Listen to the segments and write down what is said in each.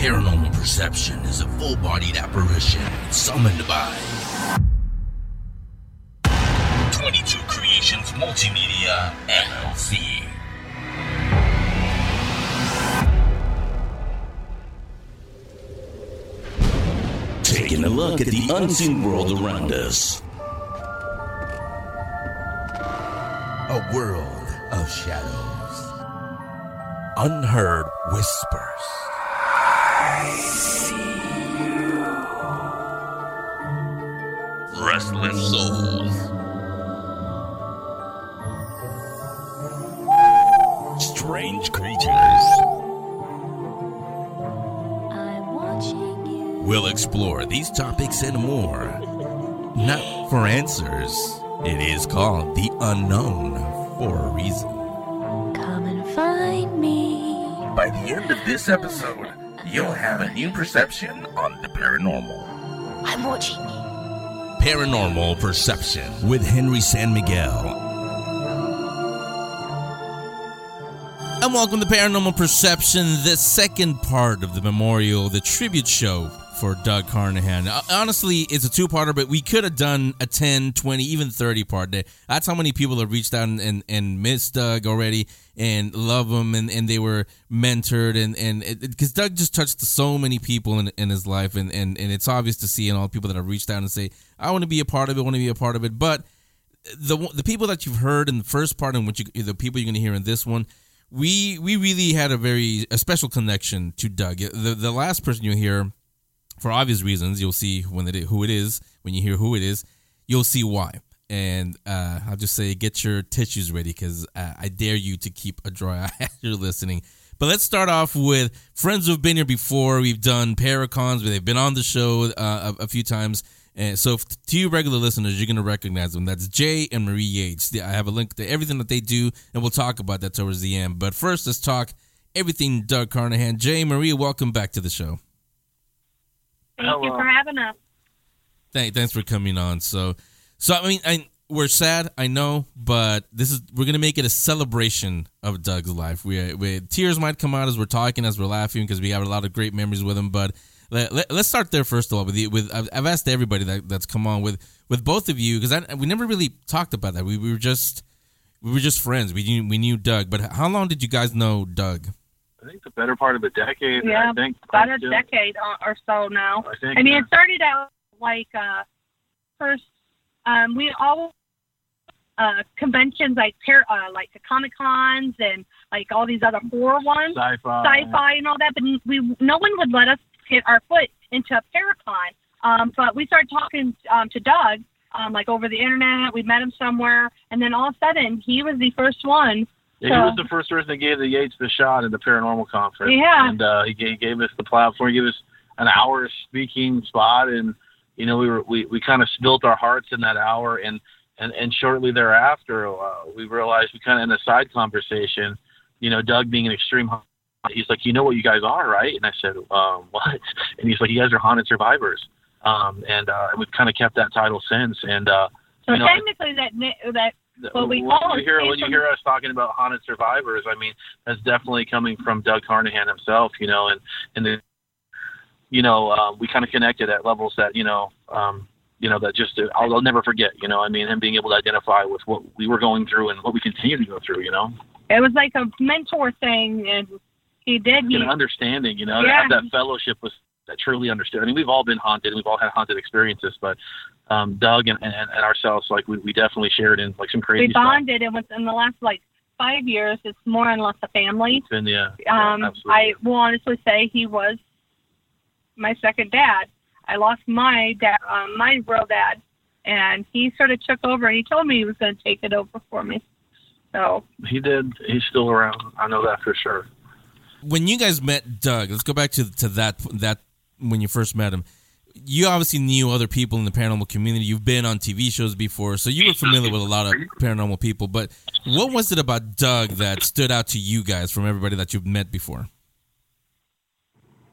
Paranormal perception is a full bodied apparition summoned by 22 Creations Multimedia LLC. Taking a look at the unseen world around us. A world of shadows. Unheard whispers. Restless souls. Strange creatures. I'm watching you. We'll explore these topics and more. Not for answers. It is called the unknown for a reason. Come and find me. By the end of this episode, you'll have a new perception on the paranormal. I'm watching. Paranormal Perception with Henry San Miguel. And welcome to Paranormal Perception, the second part of the memorial, the tribute show for Doug Carnahan. Uh, Honestly, it's a two-parter, but we could have done a 10, 20, even 30 part. Day. That's how many people have reached out and, and, and missed Doug already and love him and, and they were mentored and because Doug just touched so many people in, in his life and, and and it's obvious to see in all the people that have reached out and say I want to be a part of it, I want to be a part of it, but the the people that you've heard in the first part and which you, the people you're going to hear in this one, we we really had a very a special connection to Doug. The the last person you hear, for obvious reasons, you'll see when it who it is when you hear who it is, you'll see why. And uh, I'll just say, get your tissues ready because uh, I dare you to keep a dry eye as you're listening. But let's start off with friends who've been here before. We've done Paracons, where they've been on the show uh, a, a few times. And so, f- to you regular listeners, you're going to recognize them. That's Jay and Marie Yates. I have a link to everything that they do, and we'll talk about that towards the end. But first, let's talk everything Doug Carnahan. Jay, Marie, welcome back to the show. Thank oh, you for having us. Thank, thanks for coming on. So, so I mean, I, we're sad, I know, but this is we're gonna make it a celebration of Doug's life. We, we tears might come out as we're talking, as we're laughing, because we have a lot of great memories with him. But let, let, us start there first of all. With the, with I've, I've asked everybody that, that's come on with with both of you because we never really talked about that. We, we were just we were just friends. We knew we knew Doug, but how long did you guys know Doug? I think the better part of a decade. Yeah, I think About a still. decade or- so now. I think. I mean, it started out like uh, first. Um, we all uh, conventions like par- uh, like the Comic Cons and like all these other horror ones, sci-fi. sci-fi and all that. But we no one would let us get our foot into a Paracon. Um, but we started talking um, to Doug um, like over the internet. We met him somewhere, and then all of a sudden he was the first one Yeah, he was the first person that gave the Yates the shot at the paranormal conference. Yeah. And uh, he gave, gave us the platform. He gave us an hour speaking spot, and you know we were we, we kind of spilt our hearts in that hour, and and and shortly thereafter uh, we realized we kind of in a side conversation, you know, Doug being an extreme. He's like, you know what you guys are, right? And I said, um, what? And he's like, you guys are haunted survivors. Um, and uh, we've kind of kept that title since. And uh, So you know, technically, that that Well, we you hear when you hear us talking about haunted survivors, I mean that's definitely coming from Doug Carnahan himself, you know, and and the, you know uh, we kind of connected at levels that you know um, you know that just I'll, I'll never forget, you know, I mean him being able to identify with what we were going through and what we continue to go through, you know, it was like a mentor thing, and he did. He, and understanding, you know, to Yeah. have that fellowship with that truly understood. I mean, we've all been haunted, and we've all had haunted experiences, but um, Doug and, and, and ourselves, like we, we definitely shared in like some crazy we stuff. bonded, and within the last like five years, it's more and less a family. It's been yeah, Um, yeah, absolutely. I will honestly say he was my second dad. I lost my dad, um, my real dad, and he sort of took over. and He told me he was going to take it over for me. So He did. He's still around. I know that for sure. when you guys met Doug, let's go back to to that that when you first met him. You obviously knew other people in the paranormal community. You've been on TV shows before, so you were familiar with a lot of paranormal people. But what was it about Doug that stood out to you guys from everybody that you've met before?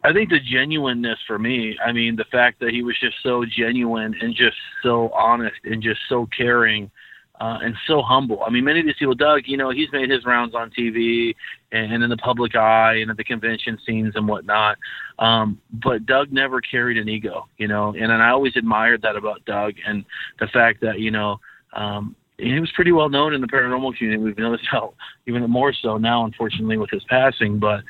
I think the genuineness for me, I mean, the fact that he was just so genuine and just so honest and just so caring. Uh, and so humble. I mean, many of these people, Doug, you know, he's made his rounds on TV and, in the public eye and at the convention scenes and whatnot. Um, but Doug never carried an ego, you know, and, and I always admired that about Doug and the fact that, you know, um, he was pretty well known in the paranormal community. We've noticed how even more so now, unfortunately, with his passing. But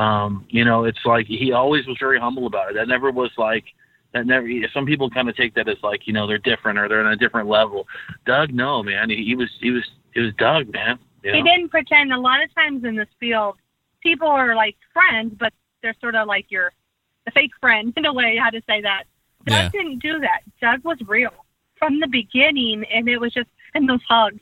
um, you know, it's like he always was very humble about it. That never was like that. Never. Some people kind of take that as like you know they're different or they're on a different level. Doug, no, man. He, he was he was it was Doug, man. You know? He didn't pretend. A lot of times in this field, people are like friends, but they're sort of like your the fake friend in a way. How to say that? Doug Yeah. didn't do that. Doug was real from the beginning, and it was just and those hugs.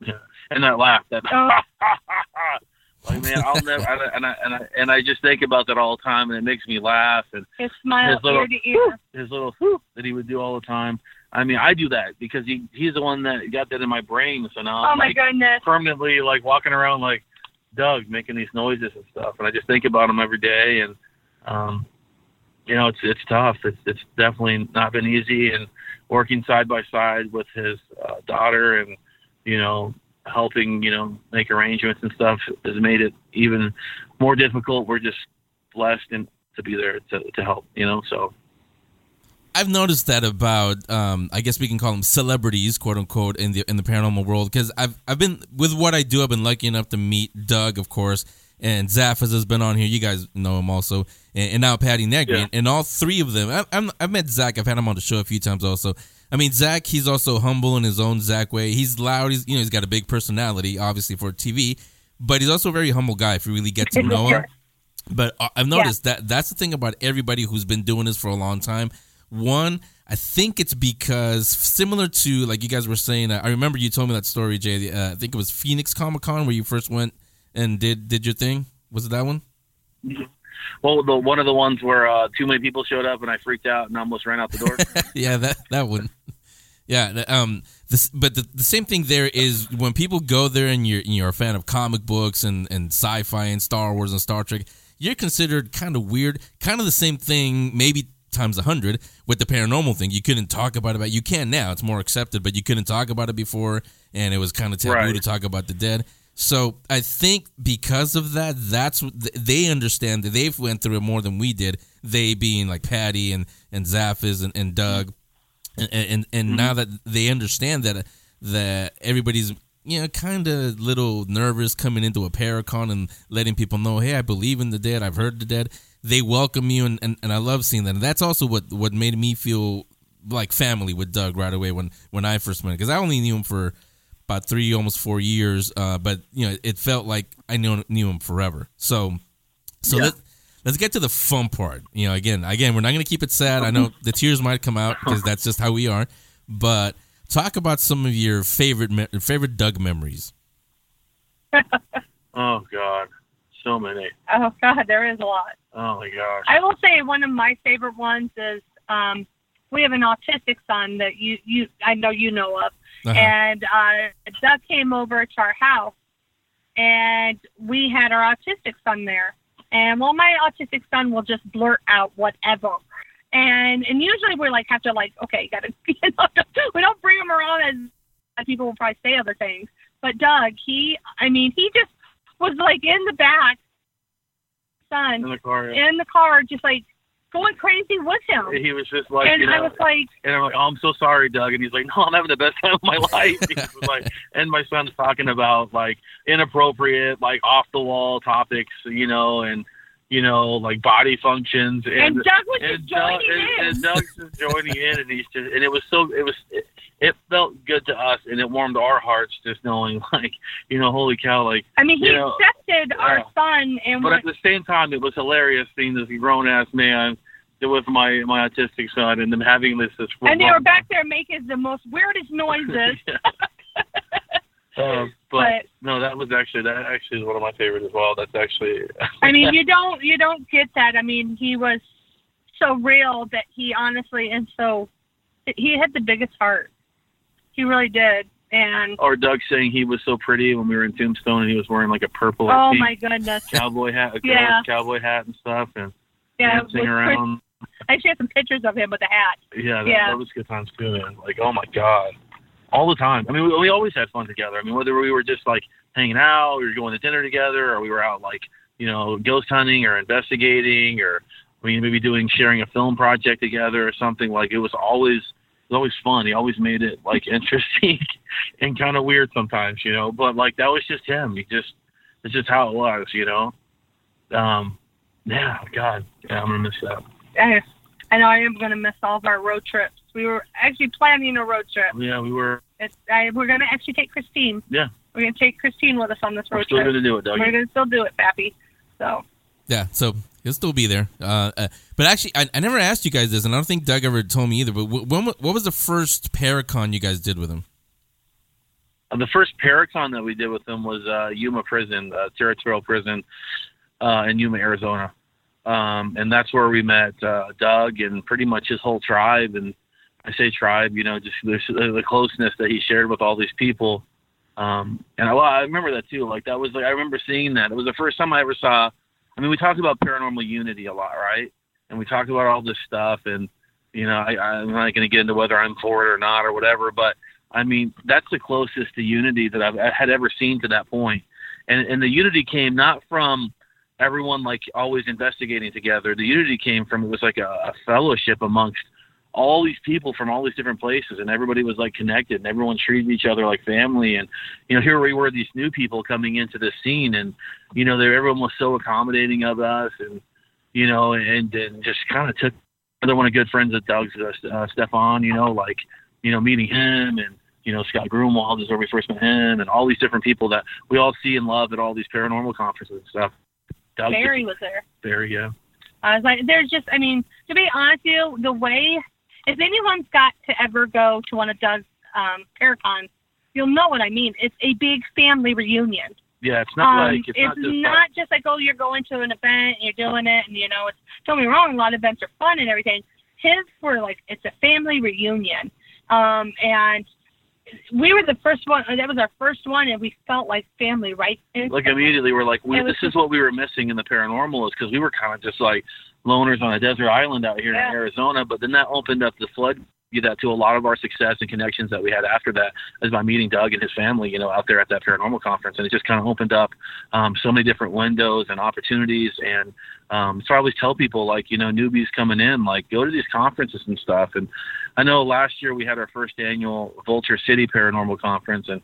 yeah. and that laugh, that Oh. like man, I'll never. And I, and I and I and I just think about that all the time, and it makes me laugh. And His smile His little- ear to ear. his little whoop that he would do all the time. I mean, I do that because he he's the one that got that in my brain. So now Oh I'm my like goodness. permanently like walking around like Doug making these noises and stuff, and I just think about him every day. And um, you know, it's it's tough. It's it's definitely not been easy, and working side by side with his uh, daughter, and you know, helping you know make arrangements and stuff has made it even more difficult. We're just blessed and to be there to to help. You know, so. I've noticed that about um, I guess we can call them celebrities, quote unquote, in the in the paranormal world. Because I've I've been with what I do. I've been lucky enough to meet Doug, of course, and Zaphis has been on here. You guys know him also, and, and now Patti Negri, Yeah. and all three of them. I, I'm, I've met Zach. I've had him on the show a few times also. I mean, Zach, he's also humble in his own Zach way. He's loud. He's you know he's got a big personality, obviously for TV, but he's also a very humble guy. If you really get to know him. But I've noticed that that's the thing about everybody who's been doing this for a long time. One, I think it's because similar to like you guys were saying. I remember you told me that story, Jay. Uh, I think it was Phoenix Comic Con where you first went and did did your thing. Was it that one? Well, the one of the ones where uh, too many people showed up and I freaked out and almost ran out the door. yeah, that that one. Yeah, um, this, but the, the same thing there is when people go there and you're and you're a fan of comic books and and sci-fi and Star Wars and Star Trek, you're considered kind of weird. Kind of the same thing, maybe times a hundred with the paranormal thing. You couldn't talk about it. But you can now. It's more accepted, but you couldn't talk about it before, and it was kind of taboo Right. to talk about the dead. So I think because of that, that's what they understand that they've went through it more than we did. They being like Patty and and Zaphis and, and Doug, and and, and mm-hmm. now that they understand that that everybody's you know kind of little nervous coming into a paracon and letting people know, hey, I believe in the dead. I've heard the dead. They welcome you, and, and, and I love seeing that. And that's also what what made me feel like family with Doug right away when when I first met because I only knew him for about three, almost four years. Uh, but you know, it felt like I knew knew him forever. So, so Yeah. let, let's get to the fun part. You know, again, again, we're not going to keep it sad. I know the tears might come out because that's just how we are. But talk about some of your favorite me- favorite Doug memories. oh God, so many. Oh God, there is a lot. Oh my gosh. I will say one of my favorite ones is um, we have an autistic son that you you I know you know of, Uh-huh. and uh, Doug came over to our house, and we had our autistic son there. And well, my autistic son will just blurt out whatever, and and usually we're like have to like okay, you gotta you know, we don't bring him around as, as people will probably say other things. But Doug, he I mean he just was like in the back, son in the car. yeah. in the car, just like going crazy with him. He was just like, and you know, I was like, and I'm like, oh, I'm so sorry, Doug. And he's like, no, I'm having the best time of my life. Like, and my son's talking about like inappropriate, like off the wall topics, you know, and you know, like body functions, and and Doug was and just Doug, joining and, in. and Doug's just joining in, and he's just, and it was so, it was, it, it felt good to us, and it warmed our hearts just knowing, like, you know, holy cow, like. I mean, he you know, accepted our yeah. son, and But at the same time, it was hilarious seeing this grown ass man with my my autistic son, and them having this this. and they were back there making the most weirdest noises. Uh, but, But- no, that was actually that actually is one of my favorites as well. That's actually I mean, you don't you don't get that. I mean, he was so real that he honestly and so he had the biggest heart. He really did. And or Doug saying he was so pretty when we were in Tombstone and he was wearing like a purple oh my goodness, cowboy hat, a Yeah. cowboy hat and stuff, and yeah, was dancing around. I shared some pictures of him with a hat. Yeah, that, Yeah. that was good times too, man. Like, oh my god. all the time. I mean, we, we always had fun together. I mean, whether we were just like hanging out, we were going to dinner together, or we were out like you know ghost hunting or investigating, or I mean maybe doing sharing a film project together or something. Like it was always it was always fun. He always made it like interesting and kind of weird sometimes, you know. But like that was just him. He just it's just how it was, you know. Um, yeah, God, yeah, I'm gonna miss that. I, I know I am going to miss all of our road trips. We were actually planning a road trip. Yeah, we were. It's, I, we're going to actually take Christine. Yeah. We're going to take Christine with us on this road trip. We're still trip. gonna do it, Doug. We're going to still do it, Pappy. So, Yeah, so he'll still be there. Uh, uh, but actually, I, I never asked you guys this, and I don't think Doug ever told me either. But wh- when, what was the first Paracon you guys did with him? Uh, the first Paracon that we did with him was uh, Yuma Prison, uh, territorial prison uh, in Yuma, Arizona, um, and that's where we met uh, Doug and pretty much his whole tribe. And I say tribe, you know, just the, the closeness that he shared with all these people. Um, and I, I remember that too. Like that was like I remember seeing that. It was the first time I ever saw. I mean, we talked about paranormal unity a lot, right? And we talked about all this stuff, and you know, I, I'm not going to get into whether I'm for it or not or whatever, but I mean, that's the closest to unity that I've I had ever seen to that point. And and the unity came not from everyone like always investigating together. The unity came from it was like a, a fellowship amongst all these people from all these different places and everybody was like connected and everyone treated each other like family and you know here we were these new people coming into the scene and you know they everyone was so accommodating of us and you know and and just kind of took another one of good friends of Doug's uh, uh, Stefan you know like you know meeting him and you know Scott Grunwald is where we first met him and all these different people that we all see and love at all these paranormal conferences and stuff Doug Barry was there. Barry yeah I was like, there's just, I mean, to be honest with you, the way, if anyone's got to ever go to one of Doug's um, Paracons, you'll know what I mean. It's a big family reunion. yeah it's not Um, like it's, not just not just like, oh, you're going to an event and you're doing it, and you know, it's don't get me wrong, a lot of events are fun and everything. His were like, it's a family reunion, um, and we were the first one. That was our first one, and we felt like family, right? like immediately we're like, we, this is what we were missing in the paranormal is because we were kind of just like loners on a desert island out here Yeah. in Arizona. But then that opened up the flood that to a lot of our success and connections that we had after that is by meeting Doug and his family, you know, out there at that paranormal conference. And it just kind of opened up um, so many different windows and opportunities. And um, so I always tell people, like, you know, newbies coming in, like, go to these conferences and stuff. And I know last year we had our first annual Vulture City Paranormal Conference, and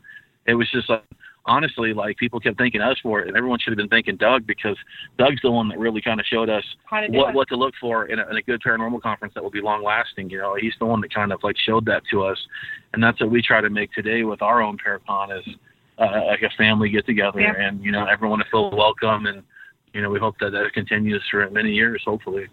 it was just like, honestly, like, people kept thanking us for it, and everyone should have been thanking Doug because Doug's the one that really kind of showed us what it. what to look for in a, in a good paranormal conference that will be long lasting. You know, he's the one that kind of like showed that to us, and that's what we try to make today with our own Paracon is uh, like a family get together, Yeah. and you know everyone to feel welcome, and you know we hope that that continues for many years, hopefully.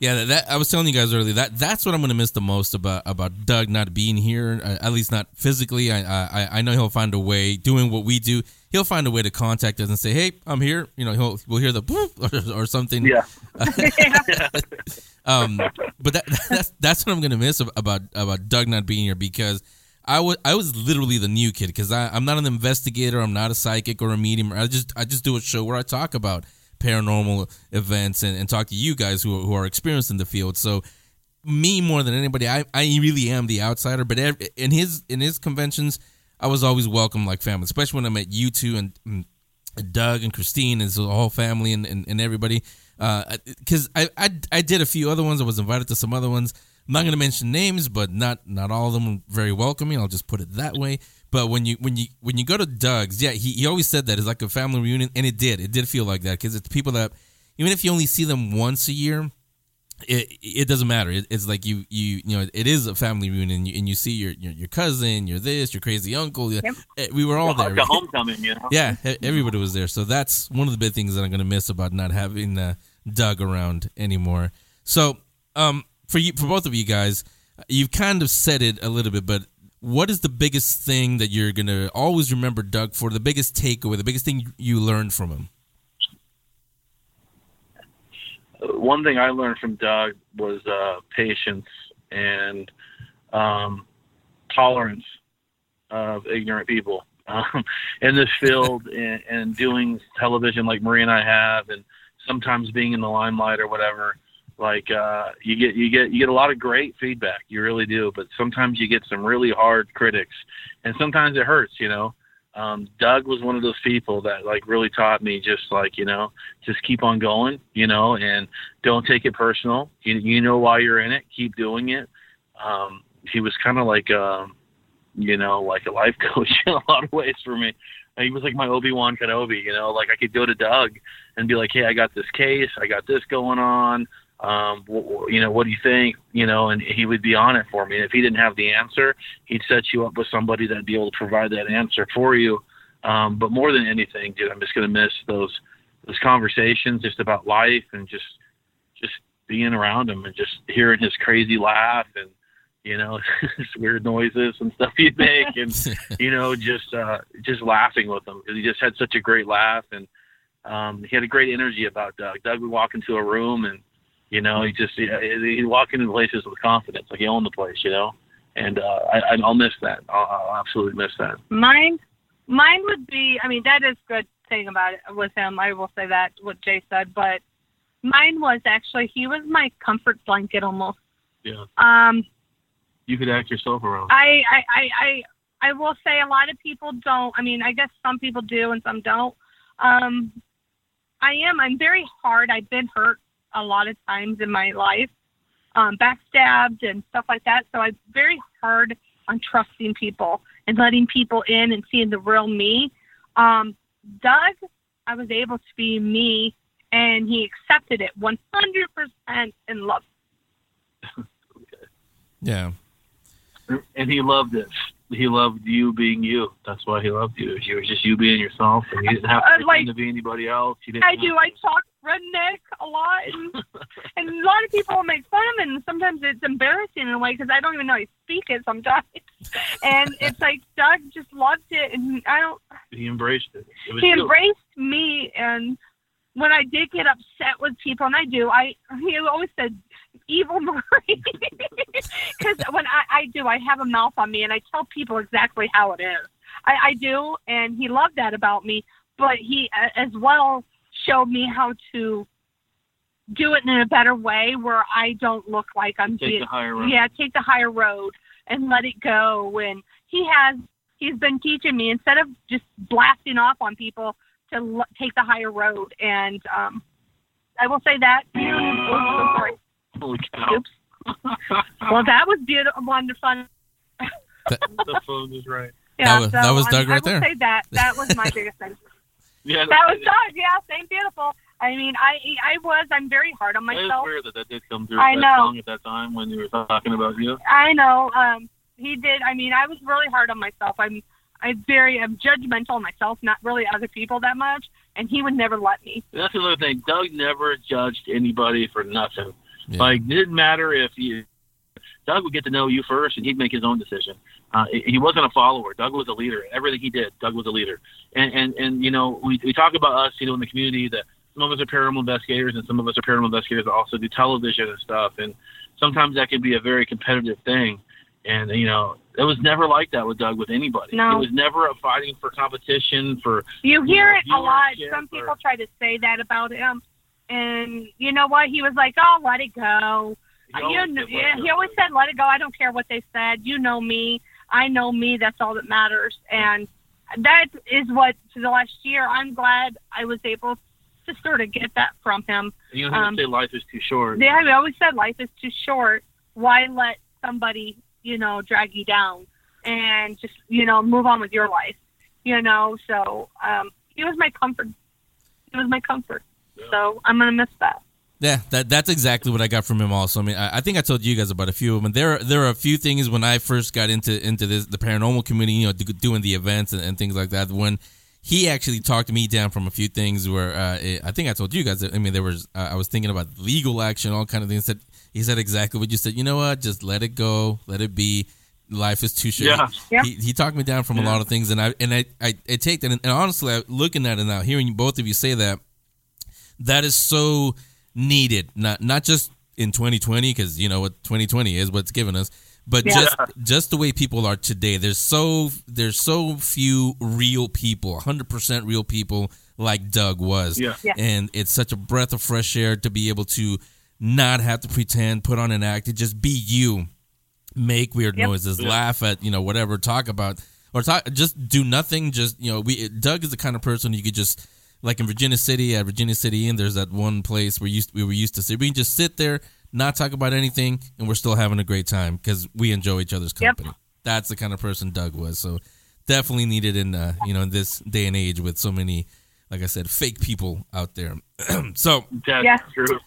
Yeah, that, that I was telling you guys earlier that that's what I'm going to miss the most about about Doug not being here, uh, at least not physically. I, I I know he'll find a way doing what we do. He'll find a way to contact us and say, "Hey, I'm here." You know, he'll we'll hear the boop or, or something. Yeah, Um, but that, that's that's what I'm gonna miss about about Doug not being here because I was I was literally the new kid because I'm not an investigator, I'm not a psychic or a medium. I just I just do a show where I talk about paranormal events and, and talk to you guys who who are experienced in the field. So me more than anybody, I, I really am the outsider. But ev in his in his conventions, I was always welcome like family, especially when I met you two and. and Doug and Christine and the whole family and, and, and everybody. Uh, because I, I I did a few other ones. I was invited to some other ones. I'm not going to mention names, but not not all of them were very welcoming. I'll just put it that way. But when you when you when you go to Doug's, yeah, he, he always said that it's like a family reunion, and it did. It did feel like that because it's people that even if you only see them once a year, it it doesn't matter. It, it's like you you you know it is a family reunion, and you, and you see your, your your cousin, your this, your crazy uncle. Yep. Eh, We were all there. like a homecoming, you know. Yeah, everybody was there. So that's one of the big things that I'm going to miss about not having uh, Doug around anymore. So, um, for you, for both of you guys, you've kind of said it a little bit, but what is the biggest thing that you're going to always remember Doug for? The biggest takeaway, the biggest thing you learned from him? one thing I learned from Doug was uh, patience and um, tolerance of ignorant people um, in this field and, and doing television like Marie and I have, and sometimes being in the limelight or whatever. Like uh, you get you get you get a lot of great feedback, you really do. But sometimes you get some really hard critics, and sometimes it hurts. You know, um, Doug was one of those people that like really taught me just like you know just keep on going, you know, and don't take it personal. You you know why you're in it, keep doing it. Um, he was kind of like um, you know like a life coach in a lot of ways for me he was like my Obi Wan Kenobi. You know, like I could go to Doug and be like, "Hey, I got this case. I got this going on um, you know, what do you think? You know, and he would be on it for me. And if he didn't have the answer, he'd set you up with somebody that'd be able to provide that answer for you. Um, but more than anything, dude, I'm just gonna miss those those conversations just about life and just just being around him and just hearing his crazy laugh and you know his weird noises and stuff he'd make and you know just uh just laughing with him because he just had such a great laugh and um he had a great energy about Doug. Doug would walk into a room and you know, he just he, he walk into places with confidence, like he owned the place. You know, and uh, I, I'll miss that. I'll, I'll absolutely miss that. Mine, mine would be. I mean, that is good thing about it with him. I will say that what Jay said, but mine was actually he was my comfort blanket almost. Yeah. Um, You could act yourself around. I, I, I, I, I will say a lot of people don't. I mean, I guess some people do and some don't. Um, I am. I'm very hard. I've been hurt a lot of times in my life, um, backstabbed and stuff like that. So I'm very hard on trusting people and letting people in and seeing the real me. Um, Doug, I was able to be me, and he accepted it 100% and loved. Yeah. And he loved it. He loved you being you. That's why he loved you. You were just you being yourself, and you didn't have to Uh, like- to be anybody else. You didn't I do. to- I talk redneck a lot, and, and a lot of people make fun of me, and sometimes it's embarrassing in a way because I don't even know how to speak it sometimes. And it's like Doug just loved it, and I don't. He embraced it. It was He you. embraced me, and when I did get upset with people, and I do, I he always said evil Marie because when I, I do, I have a mouth on me, and I tell people exactly how it is. I, I do, and he loved that about me. But he uh, as well showed me how to do it in a better way, where I don't look like I'm Take being the higher road. yeah, take the higher road and let it go. When he has, he's been teaching me instead of just blasting off on people to l- take the higher road. And um, I will say that. Oops, sorry. Holy cow! Oops. Well, that was beautiful, wonderful. the phone is right. Yeah, was- so that was I'm- Doug right I will there. say that that was my biggest thing. Yeah, That was Doug. Yeah, same beautiful. I mean, I I was. I'm very hard on It is myself. weird that that did come through I that know. song at that time when you were talking about you. I know. Um, he did. I mean, I was really hard on myself. I'm, I'm very, I'm judgmental of myself, not really other people that much. And he would never let me. That's another thing. Doug never judged anybody for nothing. Yeah. Like, it didn't matter if you. Doug would get to know you first, and he'd make his own decision. Uh, he wasn't a follower. Doug was a leader. Everything he did, Doug was a leader. And and and you know, we we talk about us, you know, in the community that some of us are paranormal investigators, and some of us are paranormal investigators that also do television and stuff. And sometimes that can be a very competitive thing. And you know, it was never like that with Doug with anybody. No. It was never a fighting for competition for You hear it a lot. viewership Some or- people try to say that about him. And you know what? He was like, oh, let it go. He you always know, said, yeah, "Let it he go." always said, let it go. I don't care what they said. You know me. I know me. That's all that matters. And that is what, for the last year, I'm glad I was able to sort of get that from him. You know, um, say life is too short. Yeah, I always said life is too short. Why let somebody, you know, drag you down and just, you know, move on with your life, you know? So um, he was my comfort. He was my comfort. So I'm going to miss that. Yeah, that that's exactly what I got from him. Also, I mean, I, I think I told you guys about a few of them. There, there are a few things when I first got into into this the paranormal community, you know, do, doing the events and, and things like that. When he actually talked me down from a few things where uh, it, I think I told you guys. That, I mean, there was uh, I was thinking about legal action, all kind of things. That he said exactly what you said. You know what? Just let it go, let it be. Life is too short. Yeah. Yeah. He, he talked me down from a lot of things, and I and I I, I take that. And, and honestly, I, looking at it now, hearing both of you say that, that is so needed. Not not just in 2020 because you know what 2020 is, what's given us, but Yeah. just just the way people are today. There's so there's so few real people, 100 percent real people like Doug was. Yeah. Yeah. And it's such a breath of fresh air to be able to not have to pretend, put on an act, to just be you, make weird Yep. noises, laugh at you know whatever, talk about or talk, just do nothing. Just you know, we Doug is the kind of person you could just like in Virginia City at Virginia City Inn. There's that one place where used we were used to sit. We can just sit there, not talk about anything, and we're still having a great time because we enjoy each other's Yep. company. That's the kind of person Doug was. So definitely needed in uh, you know in this day and age with so many, like I said, fake people out there. so That's Yes. true.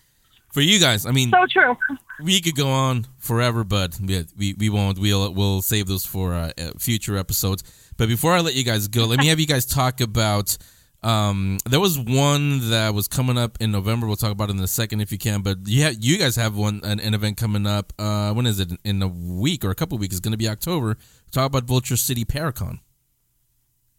for you guys, I mean, So true. we could go on forever, but we we, we won't. We'll we'll save those for uh, uh, future episodes. But before I let you guys go, let me have you guys talk about. Um, there was one that was coming up in November. We'll talk about it in a second if you can. But you have, you guys have one an, an event coming up. Uh, when is it? In a week or a couple weeks? It's going to be October. Talk about Vulture City Paracon.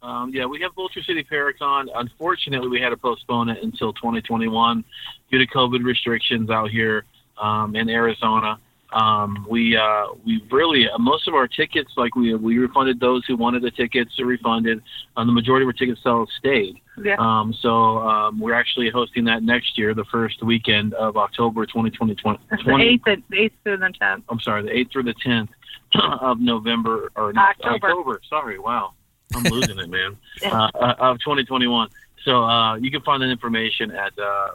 Um, yeah, we have Vulture City Paracon. Unfortunately, we had to postpone it until 2021 due to COVID restrictions out here um, in Arizona. Um, we uh, we really uh, most of our tickets, like we we refunded those who wanted the tickets, are refunded. Um, the majority of our ticket sales stayed. Yeah. Um, so um, we're actually hosting that next year, the first weekend of October 2020. It's the eighth, and eighth through the tenth. I'm sorry, the 8th through the 10th of November or October. October. Sorry, wow, I'm losing it, man. Uh, uh, of 2021. So uh, you can find that information at uh,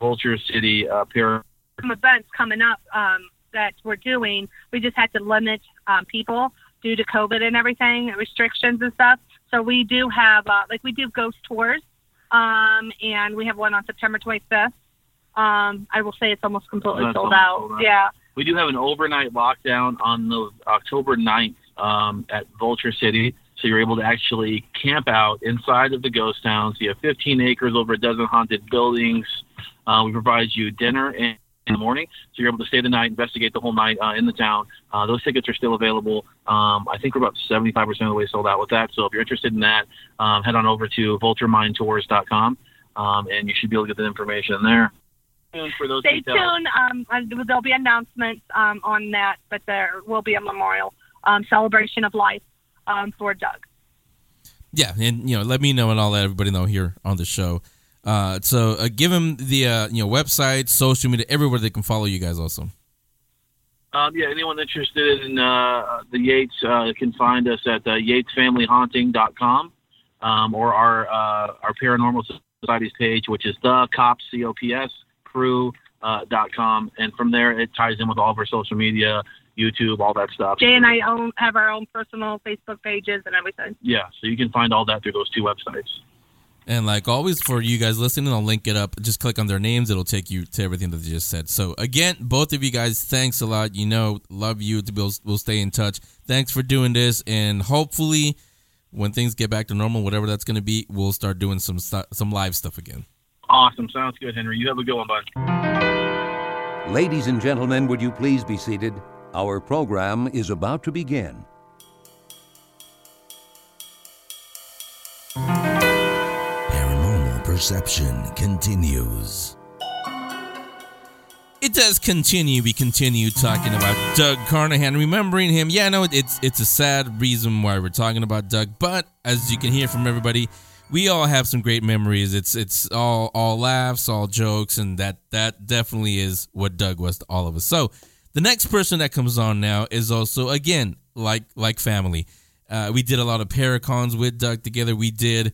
Vulture City uh, Para. Some events coming up um, that we're doing. We just had to limit um, people due to COVID and everything, restrictions and stuff. So we do have, uh, like, we do ghost tours, um, and we have one on September 25th. Um, I will say it's almost completely sold almost out. sold out. Yeah. We do have an overnight lockdown on the October 9th um, at Vulture City. So you're able to actually camp out inside of the ghost towns. You have 15 acres, over a dozen haunted buildings. Uh, we provide you dinner in, in the morning, so you're able to stay the night, investigate the whole night uh, in the town. Uh, those tickets are still available. Um, I think we're about 75% of the way sold out with that. So if you're interested in that, um, head on over to vultureminetours.com, um, and you should be able to get the information there. For those Stay details. tuned. Um, uh, there'll be announcements um, on that, but there will be a memorial um, celebration of life um, for Doug. Yeah, and you know, let me know and I'll let everybody know here on the show. Uh, so uh, give them the uh, you know website, social media, everywhere they can follow you guys. Also, Um, yeah, anyone interested in uh, the Yates uh, can find us at uh, yatesfamilyhaunting.com um, or our uh, our paranormal society's page, which is the cops c o p s crew uh, dot com, and from there it ties in with all of our social media, YouTube, all that stuff. Jay and I own have our own personal Facebook pages and everything. Yeah, so you can find all that through those two websites. And like always for you guys listening, I'll link it up. Just click on their names; it'll take you to everything that they just said. So again, both of you guys, thanks a lot. You know, love you. We'll we'll stay in touch. Thanks for doing this, and hopefully, when things get back to normal, whatever that's going to be, we'll start doing some stu- some live stuff again. Awesome, sounds good, Henry. You have a good one, bud. Ladies and gentlemen, would you please be seated? Our program is about to begin. Perception continues. It does continue. We continue talking about Doug Carnahan, remembering him. Yeah, I know it's it's a sad reason why we're talking about Doug, but as you can hear from everybody, we all have some great memories. It's it's all all laughs, all jokes, and that that definitely is what Doug was to all of us. So the next person that comes on now is also again like like family. Uh, we did a lot of paracons with Doug together. We did.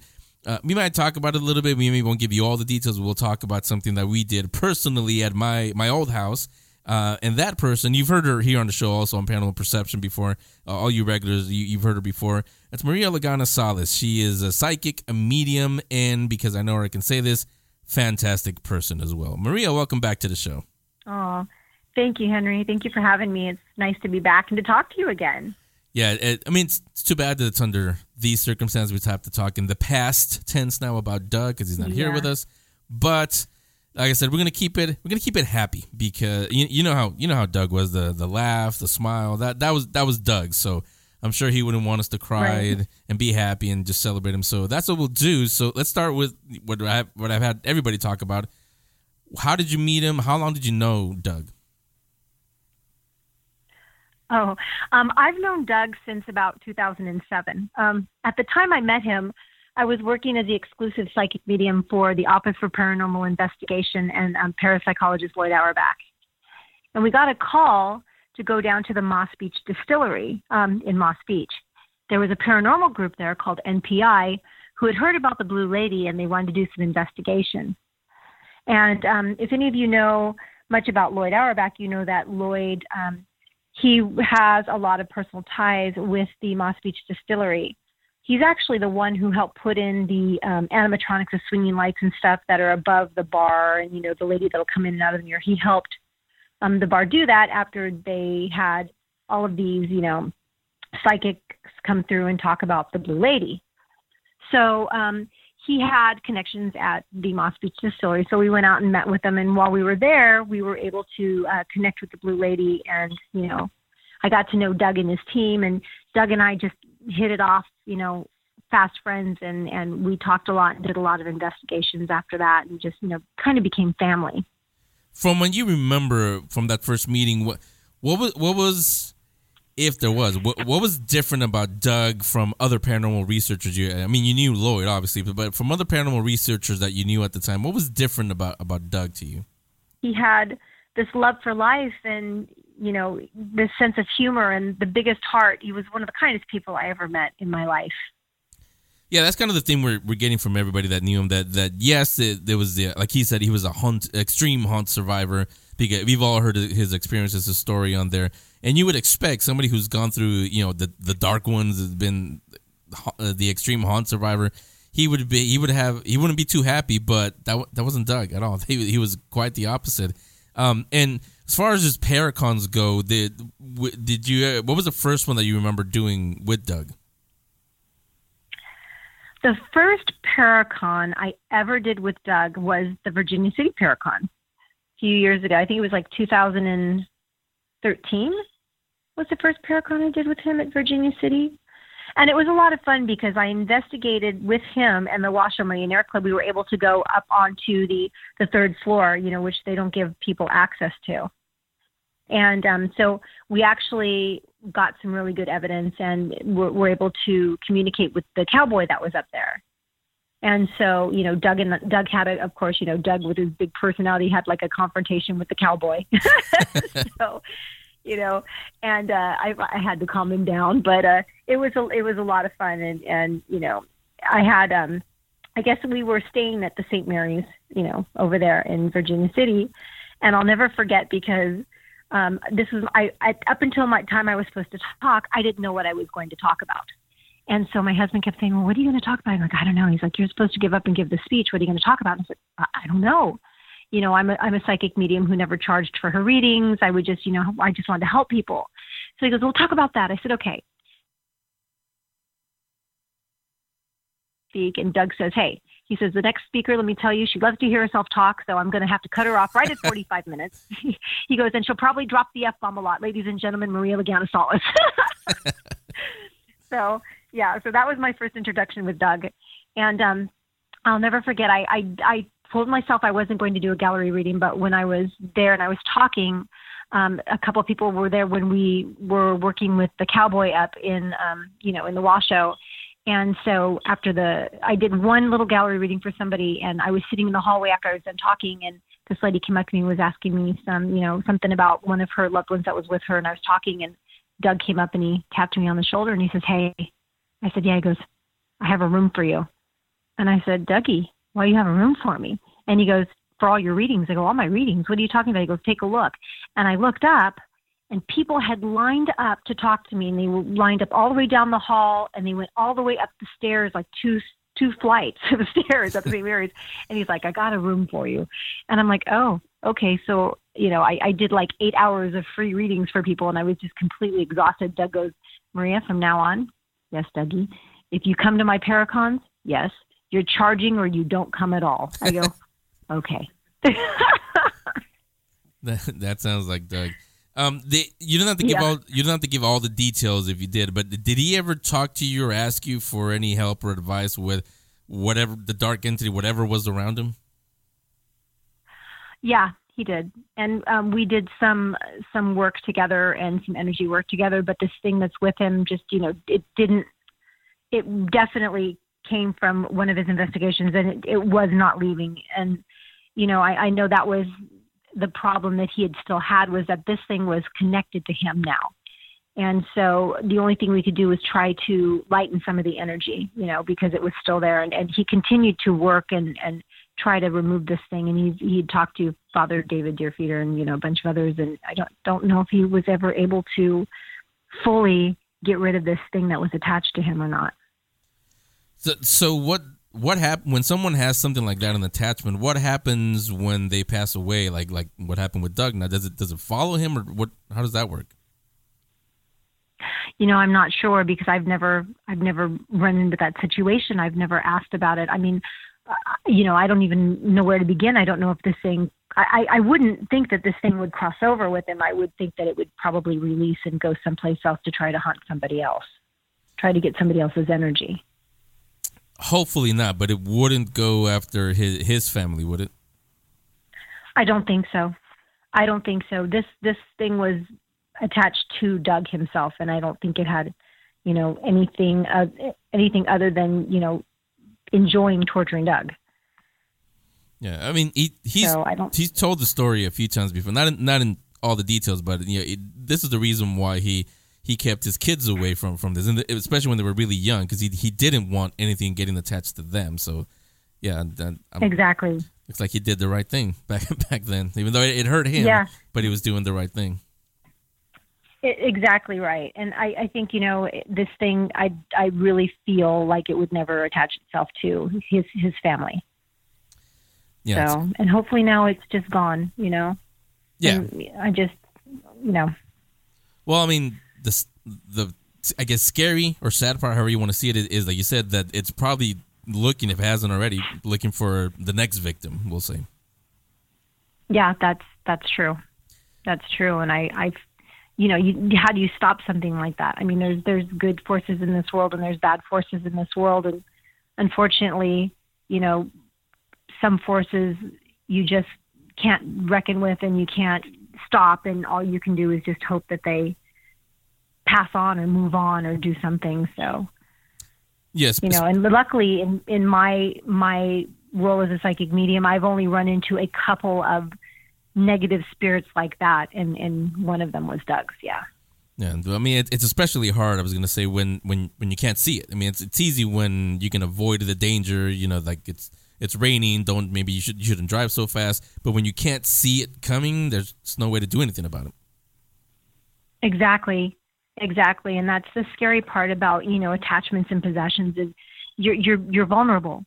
Uh, we might talk about it a little bit. We maybe won't give you all the details. We'll talk about something that we did personally at my my old house. Uh, and that person, you've heard her here on the show, also on Paranormal Perception before. Uh, all you regulars, you, you've heard her before. That's Maria Lagana Sales. She is a psychic, a medium, and because I know her, I can say this, fantastic person as well. Maria, welcome back to the show. Oh, thank you, Henry. Thank you for having me. It's nice to be back and to talk to you again. Yeah, it, I mean, it's, it's too bad that it's under these circumstances. We have to talk in the past tense now about Doug because he's not here with us. But like I said, we're gonna keep it. We're gonna keep it happy because you, you know how you know how Doug was the the laugh, the smile. That that was that was Doug. So I'm sure he wouldn't want us to cry Right. and, and be happy and just celebrate him. So that's what we'll do. So let's start with what I have, what I've had everybody talk about. How did you meet him? How long did you know Doug? Oh, um, I've known Doug since about 2007. Um, at the time I met him, I was working as the exclusive psychic medium for the Office for Paranormal Investigation and um, parapsychologist Lloyd Auerbach. and we got a call to go down to the Moss Beach Distillery um, in Moss Beach. There was a paranormal group there called NPI who had heard about the Blue Lady and they wanted to do some investigation. And um, if any of you know much about Lloyd Auerbach, you know that Lloyd um, he has a lot of personal ties with the Moss Beach Distillery. He's actually the one who helped put in the um, animatronics, the swinging lights and stuff that are above the bar, and you know the lady that'll come in and out of the mirror. He helped um, the bar do that after they had all of these, you know, psychics come through and talk about the Blue Lady. So um, he had connections at the Moss Beach Distillery. So we went out and met with them. And while we were there, we were able to uh, connect with the Blue Lady. And, you know, I got to know Doug and his team. And Doug and I just hit it off, you know, fast friends. And, and we talked a lot and did a lot of investigations after that and just, you know, kind of became family. From when you remember from that first meeting, what, what was, what was, if there was, what, what was different about Doug from other paranormal researchers? You, I mean, you knew Lloyd obviously, but, but from other paranormal researchers that you knew at the time, what was different about about Doug to you? He had this love for life and you know this sense of humor and the biggest heart. He was one of the kindest people I ever met in my life. Yeah, that's kind of the thing we're, we're getting from everybody that knew him. That that yes, it, there was the like he said he was a hunt extreme haunt survivor. Because we've all heard his experiences, his story on there. And you would expect somebody who's gone through you know the the dark ones has been uh, the extreme haunt survivor he would be he would have he wouldn't be too happy but that that wasn't doug at all. He, he was quite the opposite. Um, and as far as his paracons go did did you uh, what was the first one that you remember doing with doug? The first paracon i ever did with doug was the virginia city paracon few years ago i think it was like 2013 was the first Paracon I did with him at Virginia City. And it was a lot of fun because I investigated with him and the Washoe Millionaire Club. We were able to go up onto the, the third floor, you know, which they don't give people access to. And um, so we actually got some really good evidence and were, were able to communicate with the cowboy that was up there. And so, you know, Doug and Doug had a, of course, you know, Doug with his big personality had like a confrontation with the cowboy. so, you know, and uh, I, I had to calm him down, but uh, it was a, it was a lot of fun, and and you know, I had um, I guess we were staying at the St. Mary's, you know, over there in Virginia City, and I'll never forget because um, this was I, I up until my time I was supposed to talk, I didn't know what I was going to talk about. And so my husband kept saying, Well, what are you going to talk about? I'm like, I don't know. He's like, You're supposed to give up and give the speech. What are you going to talk about? And I said, I, I don't know. You know, I'm a, I'm a psychic medium who never charged for her readings. I would just, you know, I just wanted to help people. So he goes, Well, talk about that. I said, Okay. Speak. And Doug says, Hey, he says, The next speaker, let me tell you, she loves to hear herself talk. So I'm going to have to cut her off right at 45 minutes. he goes, And she'll probably drop the F bomb a lot. Ladies and gentlemen, Maria Lagana Sales. so yeah, so that was my first introduction with Doug, and um, I'll never forget. I, I I told myself I wasn't going to do a gallery reading, but when I was there and I was talking, um, a couple of people were there when we were working with the cowboy up in um, you know in the Washoe. And so after the, I did one little gallery reading for somebody, and I was sitting in the hallway after I was done talking, and this lady came up to me and was asking me some, you know, something about one of her loved ones that was with her, and I was talking, and Doug came up and he tapped me on the shoulder, and he says, "Hey, I said, Yeah. He goes, I have a room for you. And I said, Dougie, why do you have a room for me? And he goes, For all your readings. I go, All my readings. What are you talking about? He goes, Take a look. And I looked up, and people had lined up to talk to me, and they lined up all the way down the hall, and they went all the way up the stairs, like two two flights of stairs up St. Mary's. And he's like, I got a room for you. And I'm like, Oh, okay. So, you know, I, I did like eight hours of free readings for people, and I was just completely exhausted. Doug goes, Maria, from now on, Yes, Dougie. If you come to my Paracons, yes. You're charging or you don't come at all. I go, okay. that, that sounds like Doug. Um, they, you don't have to give Yeah. all you don't have to give all the details if you did, but did he ever talk to you or ask you for any help or advice with whatever the dark entity, whatever was around him? Yeah, he did, and um, we did some some work together and some energy work together. But this thing that's with him, just you know, it didn't. It definitely came from one of his investigations, and it, it was not leaving. And you know, I, I know that was the problem that he had still had was that this thing was connected to him now. And so the only thing we could do was try to lighten some of the energy, you know, because it was still there. And, and he continued to work and, and try to remove this thing. And he he talked to Father David Deerfeeder and you know a bunch of others. And I don't don't know if he was ever able to fully get rid of this thing that was attached to him or not. So, so what what happened when someone has something like that an attachment? What happens when they pass away? Like like what happened with Doug? Now does it does it follow him or what? How does that work? you know i'm not sure because i've never i've never run into that situation i've never asked about it i mean you know i don't even know where to begin i don't know if this thing I, I wouldn't think that this thing would cross over with him. I would think that it would probably release and go someplace else to try to hunt somebody else, try to get somebody else's energy. Hopefully not, but it wouldn't go after his his family, would it? I don't think so. I don't think so. This this thing was attached to Doug himself, and I don't think it had, you know, anything uh, anything other than you know enjoying torturing Doug. Yeah, I mean he he's So I don't- he's told the story a few times before, not in, not in all the details, but you know it, this is the reason why he he kept his kids away from from this, and especially when they were really young, because he he didn't want anything getting attached to them. So yeah, I'm, Exactly. looks like he did the right thing back back then, even though it, it hurt him. Yeah. but he was doing the right thing. I- exactly right. And I, I think you know this thing. I I really feel like it would never attach itself to his his family. Yeah, so and hopefully now it's just gone. You know. yeah. And I just you know Well, I mean, the the I guess scary or sad part, however you want to see it, is, like you said that it's probably looking, if it hasn't already, looking for the next victim. We'll say. yeah that's that's true. That's true. And I I you know you how do you stop something like that? I mean there's there's good forces in this world and there's bad forces in this world. And unfortunately you know some forces you just can't reckon with and you can't stop. And all you can do is just hope that they pass on or move on or do something. So Yes, you know and luckily in in my my role as a psychic medium i've only run into a couple of negative spirits like that and and one of them was doug's yeah Yeah, I mean it, it's especially hard. I was gonna say when when when you can't see it. I mean it's it's easy when you can avoid the danger. You know, like it's it's raining. Don't maybe you should you shouldn't drive so fast. But when you can't see it coming, there's no way to do anything about it. Exactly, exactly, and that's the scary part about you know attachments and possessions is you're you're you're vulnerable.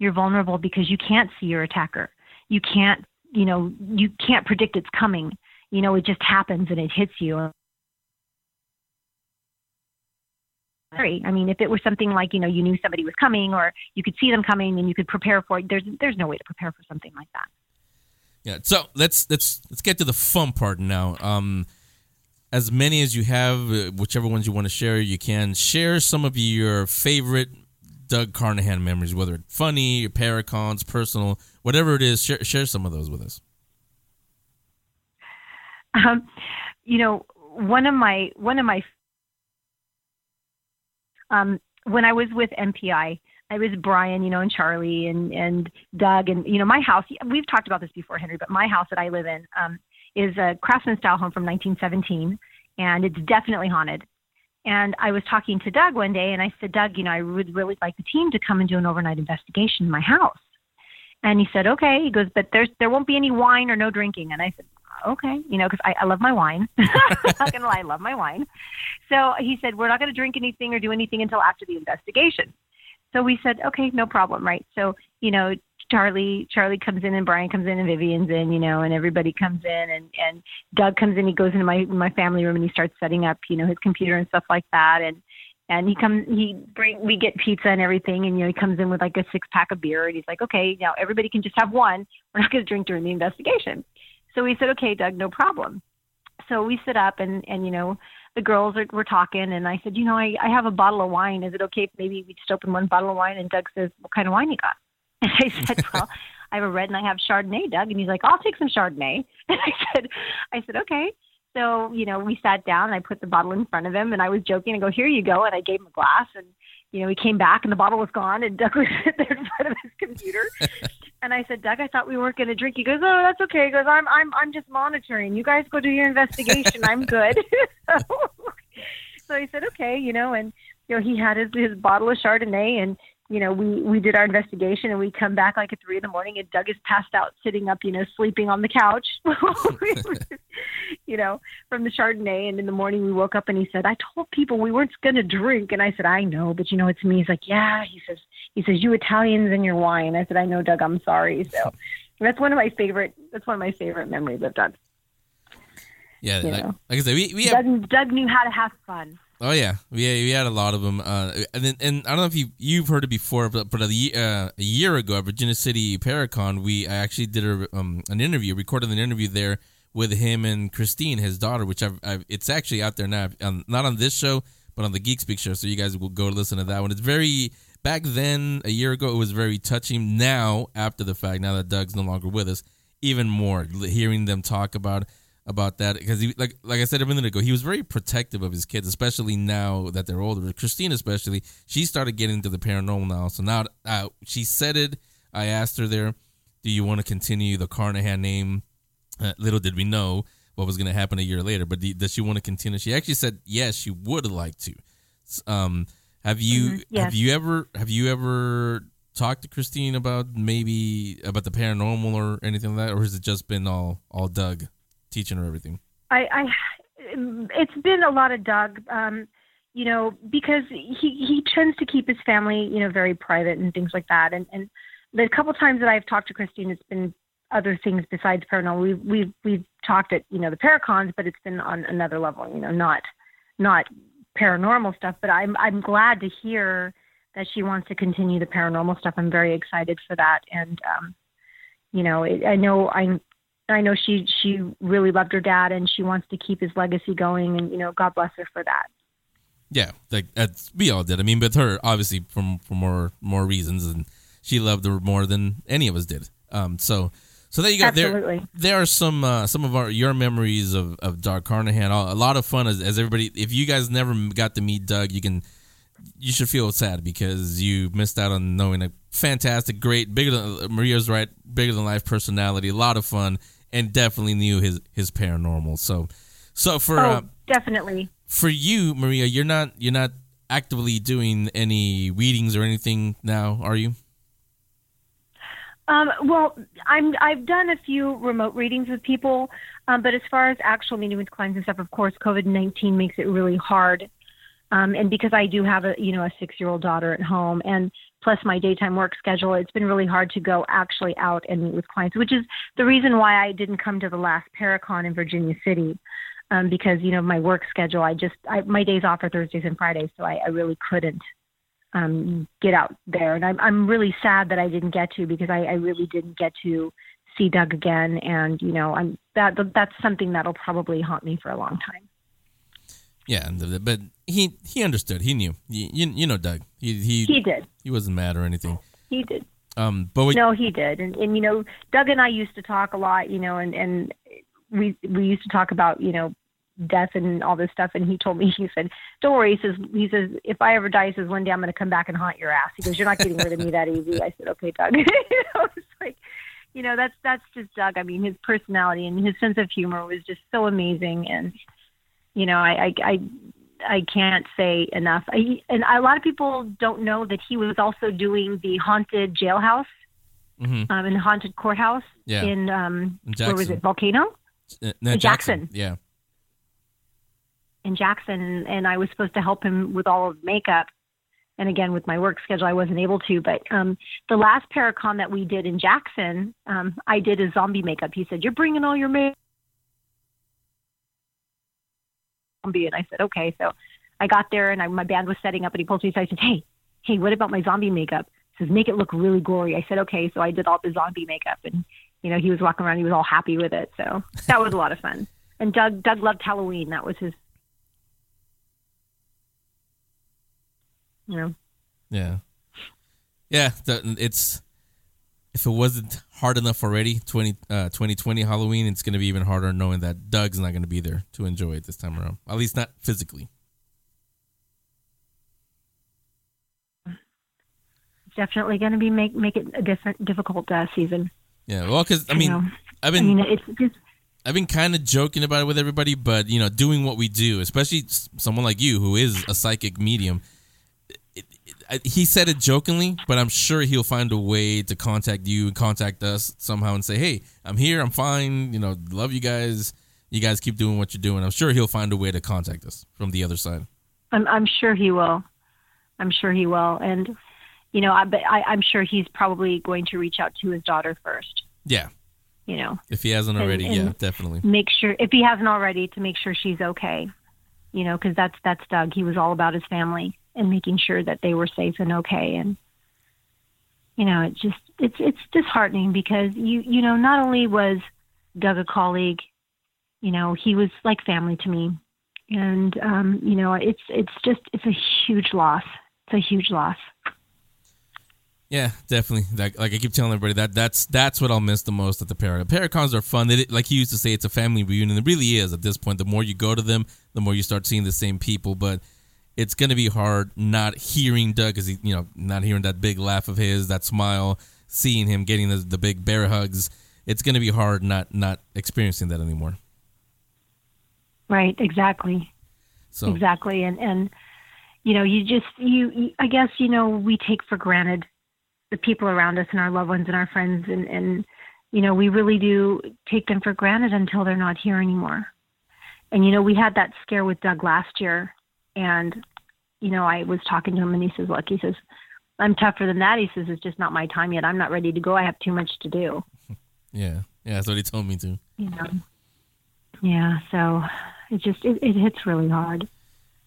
You're vulnerable because you can't see your attacker. You can't you know you can't predict it's coming. You know it just happens and it hits you. I mean, if it was something like you know you knew somebody was coming or you could see them coming and you could prepare for it, there's there's no way to prepare for something like that. Yeah. So let's let's let's get to the fun part now. Um, as many as you have, uh, whichever ones you want to share, you can share some of your favorite Doug Carnahan memories, whether it's funny, your paracons, personal, whatever it is. Share share some of those with us. Um, you know, one of my one of my um, when I was with MPI, I was Brian, you know, and Charlie and and Doug, and you know, my house. We've talked about this before, Henry, but my house that I live in um, is a craftsman style home from 1917, and it's definitely haunted. And I was talking to Doug one day, and I said, Doug, you know, I would really like the team to come and do an overnight investigation in my house. And he said, okay. He goes, but there's there won't be any wine or no drinking. And I said, okay, you know, because I, I love my wine. I'm not gonna lie, I love my wine. So he said, we're not going to drink anything or do anything until after the investigation. So we said, okay, no problem, right? So you know, Charlie, Charlie comes in and Brian comes in and Vivian's in, you know, and everybody comes in and and Doug comes in. He goes into my my family room and he starts setting up, you know, his computer and stuff like that. And and he comes, he bring, we get pizza and everything, and you know, he comes in with like a six pack of beer, and he's like, okay, now everybody can just have one. We're not going to drink during the investigation. So we said, okay, Doug, no problem. So we sit up and and you know the girls are were talking and I said, you know, I, I have a bottle of wine. Is it okay if maybe we just open one bottle of wine? And Doug says, what kind of wine you got? And I said, well, I have a red and I have Chardonnay, Doug. And he's like, I'll take some Chardonnay. And I said, I said, okay. So you know, we sat down and I put the bottle in front of him and I was joking. and go, here you go. And I gave him a glass and you know, he came back and the bottle was gone and Doug was sitting there in front of his computer. And I said, Doug, I thought we weren't going to drink. He goes, Oh, that's okay. He goes, I'm I'm I'm just monitoring. You guys go do your investigation. I'm good. so, so I said, okay, you know, and you know, he had his his bottle of Chardonnay, and you know, we we did our investigation, and we come back like at three in the morning, and Doug is passed out, sitting up, you know, sleeping on the couch, you know, from the Chardonnay. And in the morning, we woke up, and he said, "I told people we weren't going to drink," and I said, "I know, but you know, it's me." He's like, "Yeah," he says, "He says you Italians and your wine." I said, "I know, Doug. I'm sorry." So that's one of my favorite. That's one of my favorite memories of Doug. Yeah, like, like I said, we, we have Doug, Doug knew how to have fun. Oh yeah, we we had a lot of them, uh, and then, and I don't know if you you've heard it before, but but a, uh, a year ago at Virginia City Paracon, we I actually did a, um, an interview, recorded an interview there with him and Christine, his daughter, which I've, I've it's actually out there now, um, not on this show, but on the Geek Speak show, so you guys will go listen to that one. It's very back then, a year ago, it was very touching. Now, after the fact, now that Doug's no longer with us, even more hearing them talk about about that because he like like I said a minute ago, he was very protective of his kids, especially now that they're older. Christine, especially, she started getting into the paranormal now. So now uh, she said it. I asked her there, "Do you want to continue the Carnahan name?" Uh, little did we know what was going to happen a year later. But the, does she want to continue? She actually said yes, she would like to. Um, have you Mhm, yes. have you ever have you ever talked to Christine about maybe about the paranormal or anything like that, or has it just been all all Doug teaching her everything? I, I it's been a lot of Doug, um, you know, because he he tends to keep his family, you know, very private and things like that. And and the couple times that I've talked to Christine, it's been other things besides paranormal. We've we've we've talked at you know the paracons, but it's been on another level, you know, not not paranormal stuff. But I'm I'm glad to hear that she wants to continue the paranormal stuff. I'm very excited for that, and um, you know, it, I know I I know she she really loved her dad and she wants to keep his legacy going and you know God bless her for that. Yeah, like we all did. I mean, with her, obviously, from for more more reasons, and she loved her more than any of us did. Um, so so there you go. There Absolutely. there are some uh, some of our your memories of of Doug Carnahan. A lot of fun as, as everybody. If you guys never got to meet Doug, you can you should feel sad because you missed out on knowing a fantastic, great, bigger than Maria's right, bigger than life personality. A lot of fun, and definitely knew his his paranormal. So so for oh, uh, definitely. for you, Maria, you're not you're not actively doing any readings or anything now, are you? Um, well, I'm I've done a few remote readings with people, um, but as far as actual meeting with clients and stuff, of course, COVID nineteen makes it really hard. Um, and because I do have a you know a six year old daughter at home, and plus my daytime work schedule, it's been really hard to go actually out and meet with clients, which is the reason why I didn't come to the last Paracon in Virginia City, um, because you know my work schedule. I just I, my days off are Thursdays and Fridays, so I, I really couldn't um, get out there. And I'm I'm really sad that I didn't get to because I, I really didn't get to see Doug again. And you know, I'm that that's something that'll probably haunt me for a long time. Yeah, but he he understood. He knew. You, you, you know, Doug. He he He did. he wasn't mad or anything. He did. Um, but we, No, he did. And and you know, Doug and I used to talk a lot. You know, and and we we used to talk about you know death and all this stuff. And he told me he said, "Don't worry." He says he says if I ever die, he says one day I'm going to come back and haunt your ass. He goes, "You're not getting rid of me that easy." I said, "Okay, Doug." you know, it's like you know that's that's just Doug. I mean, his personality and his sense of humor was just so amazing, and you know, I I. I I can't say enough. I, and a lot of people don't know that he was also doing the haunted jailhouse Mhm. um, in the haunted courthouse Yeah. in um, In where was Jackson. it? Volcano uh, no, in Jackson. Yeah. in Jackson, and I was supposed to help him with all of makeup. And again, with my work schedule, I wasn't able to. But um, the last Paracon that we did in Jackson, um, I did a zombie makeup. He said, "You're bringing all your makeup." Zombie, and I said, "Okay." So I got there, and I, my band was setting up, and he pulled me aside. I said, "Hey, hey, what about my zombie makeup?" He says, "Make it look really gory." I said, "Okay." So I did all the zombie makeup, and you know, he was walking around. He was all happy with it. So that was a lot of fun. And Doug, Doug loved Halloween. That was his, you know. Yeah. Yeah. It's if it wasn't hard enough already, 20, uh, 2020 Halloween, it's going to be even harder knowing that Doug's not going to be there to enjoy it this time around. At least not physically. definitely going to be make make it a different difficult uh, season. Yeah, well, because I you mean, know? I've I been mean, it's just I've been kind of joking about it with everybody, but you know, doing what we do, especially someone like you who is a psychic medium. It, I- he said it jokingly, but I'm sure he'll find a way to contact you and contact us somehow and say, "Hey, I'm here. I'm fine. You know, love you guys. You guys keep doing what you're doing." I'm sure he'll find a way to contact us from the other side. I'm I'm sure he will. I'm sure he will, and you know, I but I, I'm sure he's probably going to reach out to his daughter first. Yeah, You know, if he hasn't And- already, and- yeah, definitely. make sure if he hasn't already to make sure she's okay. You know, because that's that's Doug. He was all about his family and making sure that they were safe and okay. And you know, it's just it's it's disheartening because you you know not only was Doug a colleague, you know, he was like family to me, and um, you know, it's it's just it's a huge loss. It's a huge loss. Yeah, definitely. Like, like I keep telling everybody that that's that's what I'll miss the most at the Paracon. Paracons are fun. They, like he used to say, it's a family reunion. It really is at this point. The more you go to them, the more you start seeing the same people. But it's gonna be hard not hearing Doug because he, you know, not hearing that big laugh of his, that smile, seeing him getting the, the big bear hugs. It's gonna be hard not not experiencing that anymore. Right. Exactly. So exactly and and you know you just you, you i guess you know we take for granted the people around us and our loved ones and our friends and and you know we really do take them for granted until they're not here anymore and you know we had that scare with doug last year and you know i was talking to him and he says look he says i'm tougher than that he says it's just not my time yet i'm not ready to go i have too much to do yeah, yeah, that's what he told me to. you know yeah so it just it, it hits really hard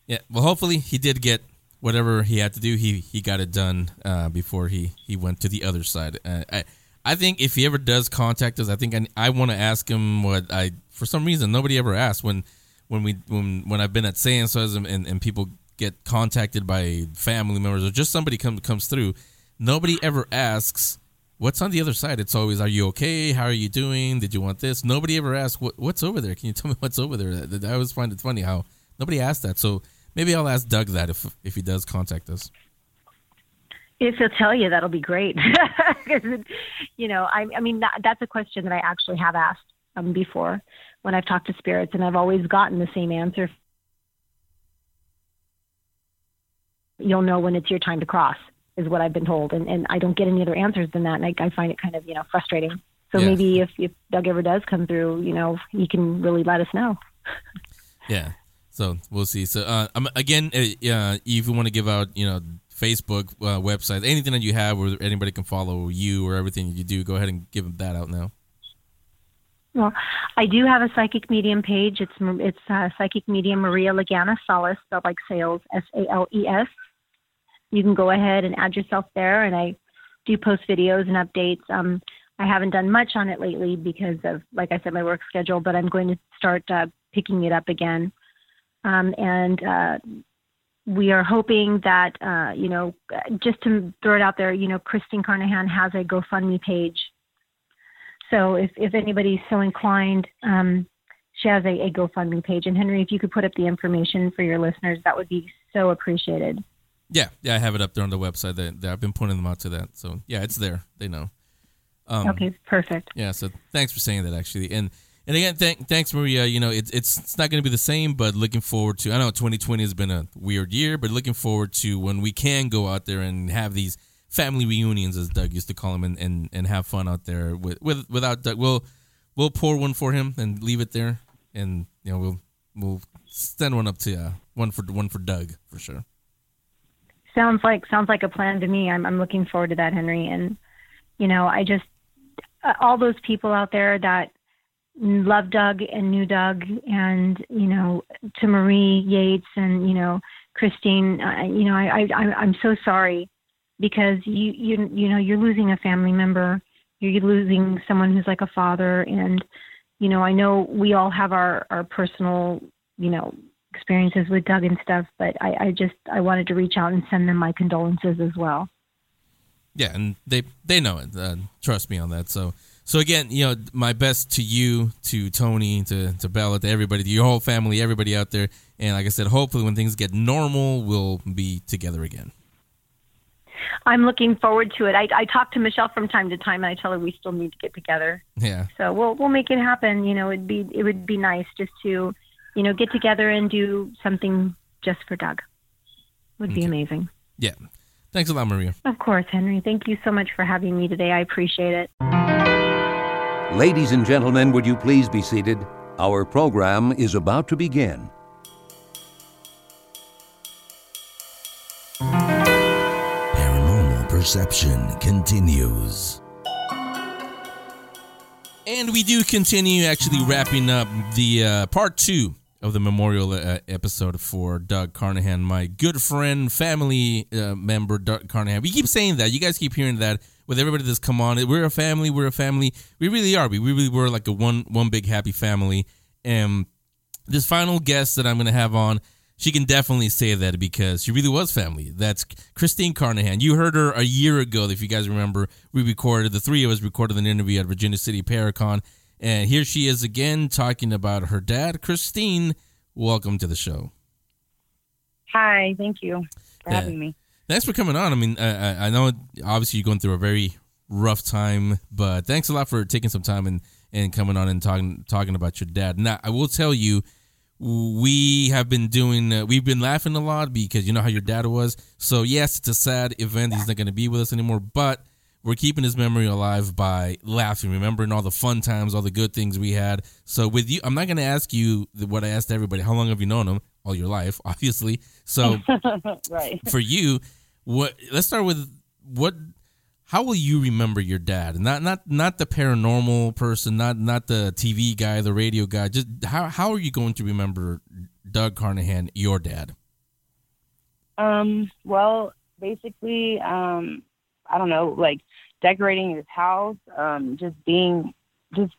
Yeah. Well, hopefully he did get whatever he had to do. He he got it done uh, before he he went to the other side. Uh, I I think if he ever does contact us, I think I, I want to ask him what I for some reason nobody ever asked when when we when when I've been at seances and, and people get contacted by family members or just somebody comes comes through. Nobody ever asks what's on the other side. It's always, "Are you okay? How are you doing? Did you want this?" Nobody ever asks what what's over there. Can you tell me what's over there? I always find it funny how nobody asks that. So maybe I'll ask Doug that if if he does contact us. If he'll tell you, that'll be great. you know, I, I mean, that, that's a question that I actually have asked um, before when I've talked to spirits, and I've always gotten the same answer. You'll know when it's your time to cross, is what I've been told, and, and I don't get any other answers than that, and I, I find it kind of you know frustrating. So Yeah. maybe if, if Doug ever does come through, you know, he can really let us know. Yeah. So we'll see. So uh, again, uh, if you want to give out, you know, Facebook uh, website, anything that you have where anybody can follow you or everything you do, go ahead and give that out now. Well, I do have a psychic medium page. It's it's uh, psychic medium Maria Lagana Sales, spelled like sales, S A L E S. You can go ahead and add yourself there, and I do post videos and updates. Um, I haven't done much on it lately because of, like I said, my work schedule, but I'm going to start uh, picking it up again. Um, and uh, we are hoping that, uh, you know, just to throw it out there, you know, Christine Carnahan has a GoFundMe page. So if, if anybody's so inclined, um, she has a, a GoFundMe page. And Henry, if you could put up the information for your listeners, that would be so appreciated. Yeah, yeah, I have it up there on the website. That, that I've been pointing them out to that. So yeah, it's there. They know. Um, okay, perfect. Yeah. So thanks for saying that actually, and and again, thank, thanks Maria. You know, it's it's it's not going to be the same, but looking forward to. I know 2020 has been a weird year, but looking forward to when we can go out there and have these family reunions, as Doug used to call them, and and, and have fun out there with, with without Doug. We'll we'll pour one for him and leave it there, and you know we'll we'll send one up to uh, one for one for Doug for sure. Sounds like sounds like a plan to me. I'm I'm looking forward to that, Henry. And you know, I just uh, all those people out there that love Doug and knew Doug, and you know, to Marie Yates and you know Christine. Uh, you know, I, I I'm so sorry because you you you know you're losing a family member. You're losing someone who's like a father, and you know, I know we all have our our personal you know experiences with Doug and stuff, but I, I just I wanted to reach out and send them my condolences as well. Yeah, and they they know it. Uh, trust me on that. So so again, you know, my best to you, to Tony, to to Bella, to everybody, to your whole family, everybody out there. And like I said, hopefully when things get normal, we'll be together again. I'm looking forward to it. I, I talk to Michelle from time to time, and I tell her we still need to get together. Yeah. So we'll we'll make it happen. You know, it'd be it would be nice just to, you know, get together and do something just for Doug. Would be amazing. Yeah. Thanks a lot, Maria. Of course, Henry. Thank you so much for having me today. I appreciate it. Ladies and gentlemen, would you please be seated? Our program is about to begin. Perception continues. And we do continue actually wrapping up the uh, part two of the memorial uh, episode for Doug Carnahan, my good friend, family uh, member, Doug Carnahan. We keep saying that. You guys keep hearing that with everybody that's come on. We're a family. We're a family. We really are. We really were like a one one big happy family. And this final guest that I'm going to have on, she can definitely say that because she really was family. That's Christine Carnahan. You heard her a year ago, if you guys remember. We recorded, the three of us recorded an interview at Virginia City Paracon. And here she is again talking about her dad. Christine, welcome to the show. Hi, thank you for Yeah. having me. Thanks for coming on. I mean, I, I- I know obviously you're going through a very rough time, but thanks a lot for taking some time and, and coming on and talking talking about your dad. Now, I will tell you, we have been doing, uh, we've been laughing a lot because you know how your dad was. So yes, it's a sad event. He's not going to be with us anymore, but we're keeping his memory alive by laughing, remembering all the fun times, all the good things we had. So with you, I'm not going to ask you what I asked everybody. How long have you known him? All your life, obviously. So right. for you, what? Let's start with what. How will you remember your dad? Not not not the paranormal person, not not the TV guy, the radio guy. Just how how are you going to remember Doug Carnahan, your dad? Um, well, basically, um, I don't know, like decorating his house, um, just being, just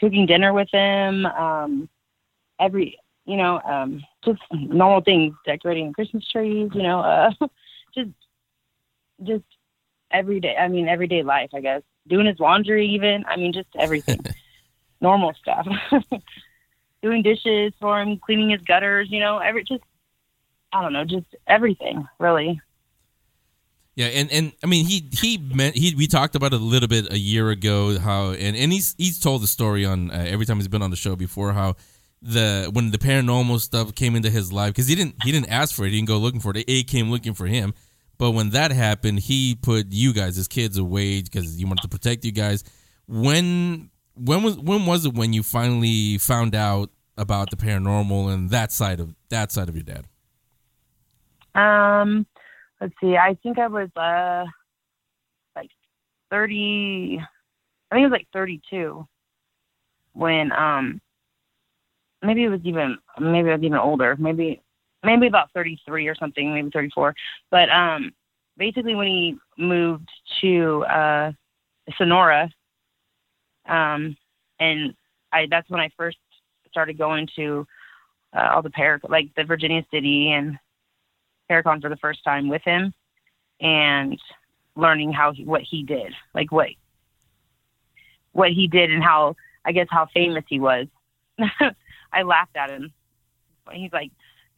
cooking dinner with him, um, every, you know, um, just normal things, decorating Christmas trees, you know, uh, just, just everyday, I mean, everyday life, I guess. Doing his laundry, even. I mean, just everything. normal stuff. Doing dishes for him, cleaning his gutters, you know, every, just, I don't know, just everything, really. Yeah, and, and I mean he he meant he we talked about it a little bit a year ago how and, and he's he's told the story on uh, every time he's been on the show before how the when the paranormal stuff came into his life because he didn't he didn't ask for it he didn't go looking for it it came looking for him but when that happened he put you guys as kids away because he wanted to protect you guys when when was when was it when you finally found out about the paranormal and that side of that side of your dad Um, let's see. I think I was uh like thirty. I think it was like thirty-two when um maybe it was even maybe I was even older. Maybe maybe about thirty-three or something. Maybe thirty-four. But um, basically when he moved to uh Sonora, um, and I that's when I first started going to uh, all the par like the Virginia City and Paracon for the first time with him and learning how he, what he did, like what what he did and how I guess how famous he was. I laughed at him. He's like,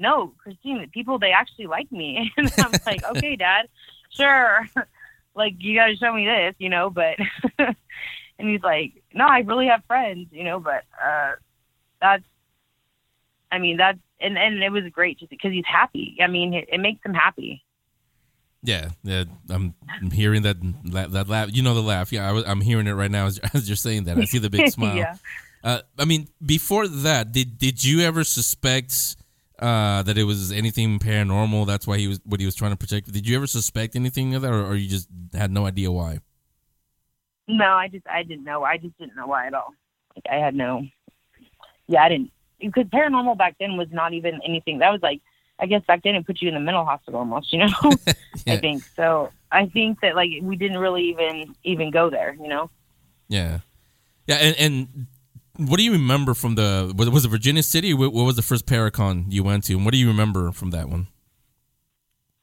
"No, Christine, the people they actually like me." And I'm like, "Okay, Dad, sure. like you got to show me this, you know." But and he's like, "No, I really have friends, you know." But uh, that's, I mean, that's and and it was great just because he's happy. I mean, it, it makes him happy. Yeah, yeah, I'm, I'm hearing that la- that laugh. You know the laugh. Yeah, I, I'm hearing it right now as, as you're saying that. I see the big smile. yeah. Uh, I mean, before that, did did you ever suspect uh, that it was anything paranormal? That's why he was what he was trying to protect. Did you ever suspect anything of that, or, or you just had no idea why? No, I just I didn't know. I just didn't know why at all. Like I had no. Yeah, I didn't because paranormal back then was not even anything. That was like I guess back then it put you in the mental hospital almost. You know, Yeah. I think so. I think that like we didn't really even even go there. You know. Yeah, yeah, and and what do you remember from the was it, Virginia City? What, was the first Paracon you went to, and what do you remember from that one?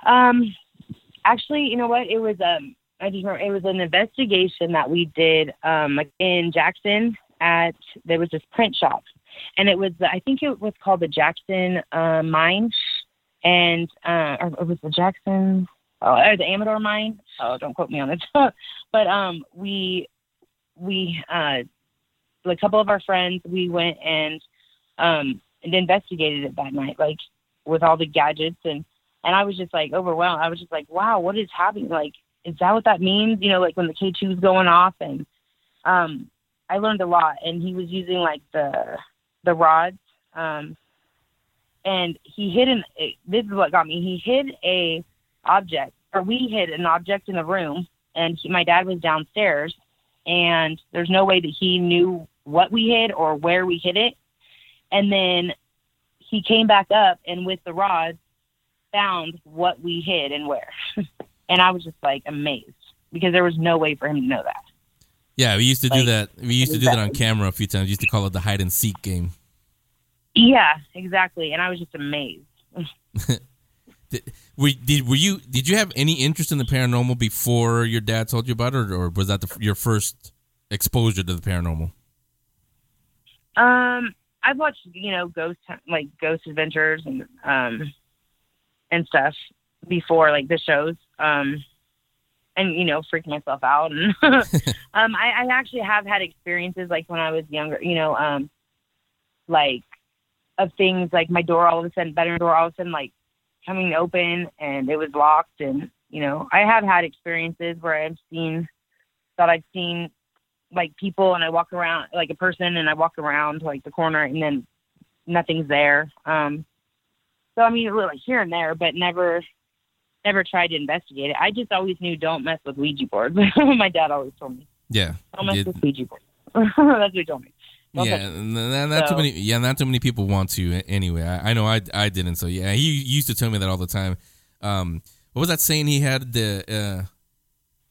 Um, actually, you know what? It was um, I just remember it was an investigation that we did um in Jackson at there was this print shop, and it was I think it was called the Jackson uh, Mine, and uh, or it was the Jackson. oh, uh, the Amador mine. Oh, don't quote me on it. but um, we we uh, a couple of our friends, we went and um and investigated it that night, like with all the gadgets and and I was just like overwhelmed. I was just like, wow, what is happening? Like, is that what that means? You know, like when the K two is going off and um I learned a lot and he was using like the the rods um and he hid an this is what got me. He hid a object or we hid an object in the room and he, my dad was downstairs and there's no way that he knew what we hid or where we hid it. And then he came back up and with the rods found what we hid and where. and I was just like amazed because there was no way for him to know that. Yeah, we used to do that. We used to do that on camera a few times. We used to call it the hide and seek game. Yeah, exactly. And I was just amazed. Did, were, did were you did you have any interest in the paranormal before your dad told you about it, or was that the, your first exposure to the paranormal? Um, I've watched, you know, ghost like ghost adventures and um and stuff before, like the shows. Um and you know, freaked myself out and um I, I actually have had experiences like when I was younger, you know, um like of things like my door all of a sudden bedroom door all of a sudden like coming open and it was locked and you know, I have had experiences where I've seen that I've seen like people and I walk around like a person and I walk around like the corner and then nothing's there. Um so I mean a like here and there, but never never tried to investigate it. I just always knew don't mess with Ouija boards. My dad always told me. Yeah, Don't mess with Ouija boards. That's what he told me. Don't yeah, touch it. n- n- not too many. Yeah, not too many people want to. Anyway, I, I know I I didn't. So yeah, he used to tell me that all the time. Um, what was that saying he had? The uh,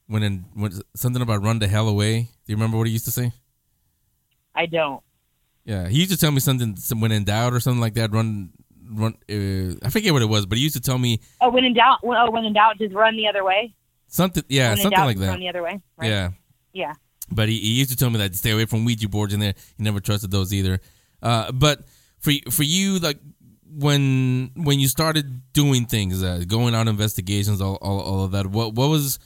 when in when, something about run the hell away. Do you remember what he used to say? I don't. Yeah, he used to tell me something some- when in doubt or something like that. Run, run. Uh, I forget what it was, but he used to tell me Oh, when in doubt, when, oh, when in doubt, just run the other way. something. Yeah, when in something doubt, like that. Run the other way. Right? Yeah. Yeah. But he, he used to tell me that to stay away from Ouija boards, in there he never trusted those either. Uh, but for for you, like when when you started doing things, uh, going on investigations, all, all all of that, what what was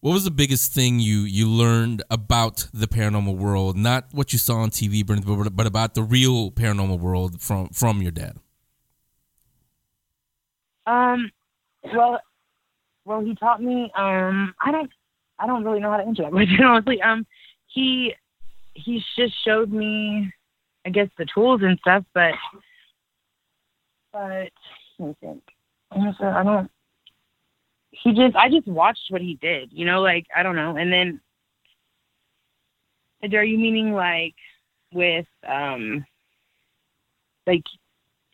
what was the biggest thing you you learned about the paranormal world? Not what you saw on TV, but but about the real paranormal world from from your dad. Um, well, well, he taught me. Um, I don't, I don't really know how to answer that question honestly. Um, he, he just showed me, I guess, the tools and stuff, but, but me think. I don't. He just, I just watched what he did. You know, like I don't know, and then. Are you meaning like with um, like